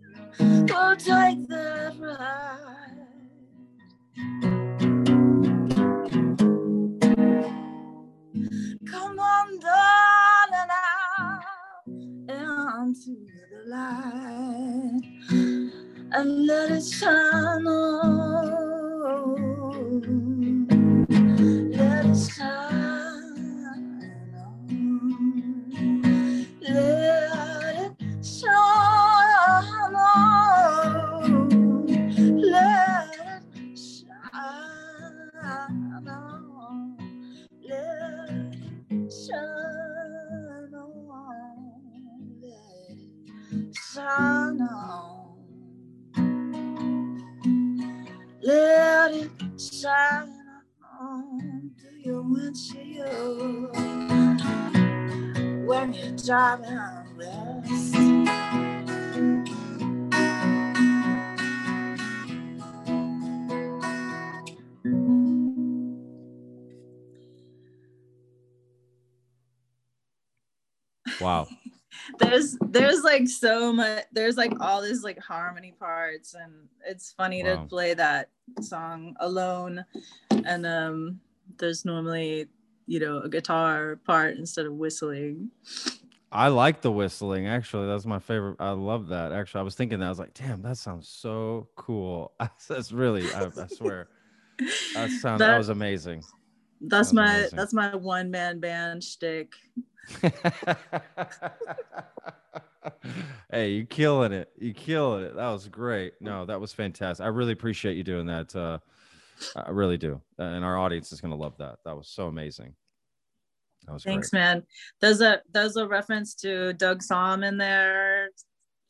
will take that ride. Come on, darling, out into the light. And let it shine like so much there's like all these like harmony parts and it's funny wow. to play that song alone and um there's normally you know a guitar part instead of whistling I like the whistling. Actually, that's my favorite. I love that. Actually, I was thinking that. I was like, damn, that sounds so cool. that's really, I, I swear, that sounds. That, that was amazing. That's that my amazing. that's my one man band shtick. hey, you killing it. You killing it. That was great. No, that was fantastic. I really appreciate you doing that. Uh, I really do. And our audience is going to love that. That was so amazing. That was Thanks, great. man. There's a there's a reference to Doug Sahm in there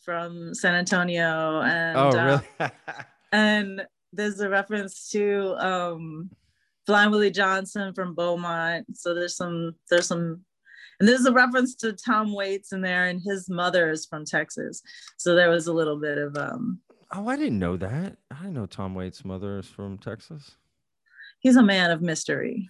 from San Antonio, and oh really? Uh, and there's a reference to um, Blind Willie Johnson from Beaumont. So there's some there's some and there's a reference to Tom Waits in there, and his mother is from Texas. So there was a little bit of um. Oh, I didn't know that. I know Tom Waits' mother is from Texas. He's a man of mystery.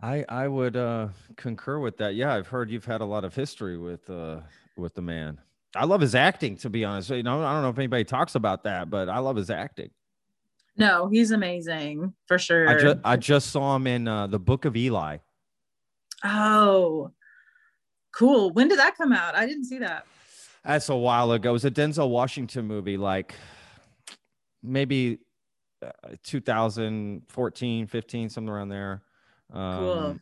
I I would uh, concur with that. Yeah, I've heard you've had a lot of history with uh, with the man. I love his acting, to be honest. You know, I don't know if anybody talks about that, but I love his acting. No, he's amazing for sure. I just I just saw him in uh, the Book of Eli. Oh, cool! When did that come out? I didn't see that. That's a while ago. It was a Denzel Washington movie, like maybe uh, 2014, 15, something around there. Um, cool.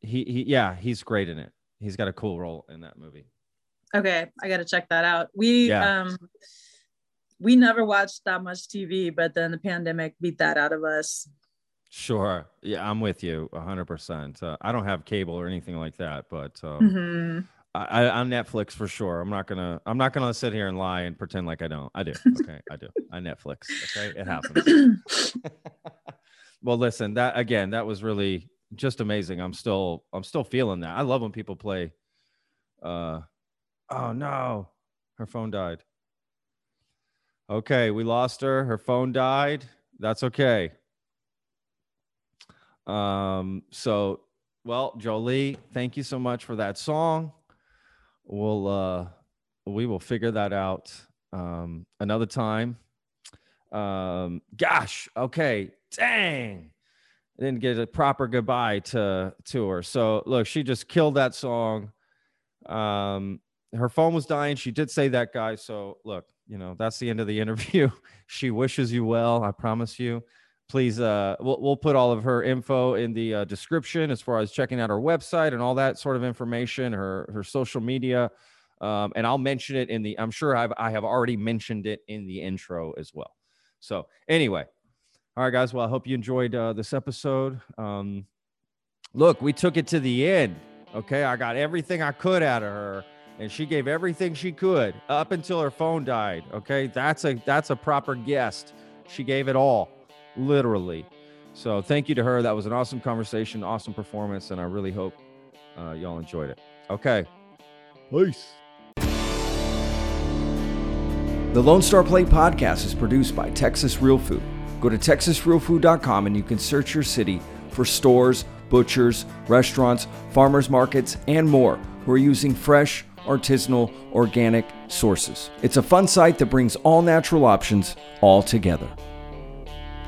He, he, yeah, he's great in it. He's got a cool role in that movie. Okay, I got to check that out. We, yeah. um, we never watched that much TV, but then the pandemic beat that out of us. Sure. Yeah, I'm with you 100%. Uh, I don't have cable or anything like that, but um, mm-hmm. I, on Netflix for sure. I'm not gonna. I'm not gonna sit here and lie and pretend like I don't. I do. Okay, I do. I Netflix. Okay, it happens. well, listen. That again. That was really just amazing. I'm still I'm still feeling that. I love when people play uh oh no, her phone died. Okay, we lost her. Her phone died. That's okay. Um so well, Jolie, thank you so much for that song. We'll uh we will figure that out um another time. Um gosh, okay. Dang didn't get a proper goodbye to to her. So look, she just killed that song. Um, her phone was dying. She did say that, guy. So look, you know that's the end of the interview. she wishes you well. I promise you. Please, uh, we'll we'll put all of her info in the uh, description as far as checking out her website and all that sort of information, her her social media. Um, and I'll mention it in the. I'm sure I've I have already mentioned it in the intro as well. So anyway, all right, guys. Well, I hope you enjoyed uh, this episode. Um, look, we took it to the end. Okay, I got everything I could out of her, and she gave everything she could up until her phone died. Okay, that's a that's a proper guest. She gave it all, literally. So thank you to her. That was an awesome conversation, awesome performance, and I really hope uh, y'all enjoyed it. Okay, peace. The Lone Star Plate podcast is produced by Texas Real Food. Go to texasrealfood.com and you can search your city for stores, butchers, restaurants, farmers markets, and more who are using fresh, artisanal, organic sources. It's a fun site that brings all natural options all together.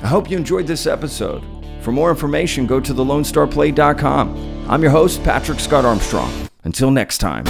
I hope you enjoyed this episode. For more information, go to thelonestarplate.com. I'm your host, Patrick Scott Armstrong. Until next time.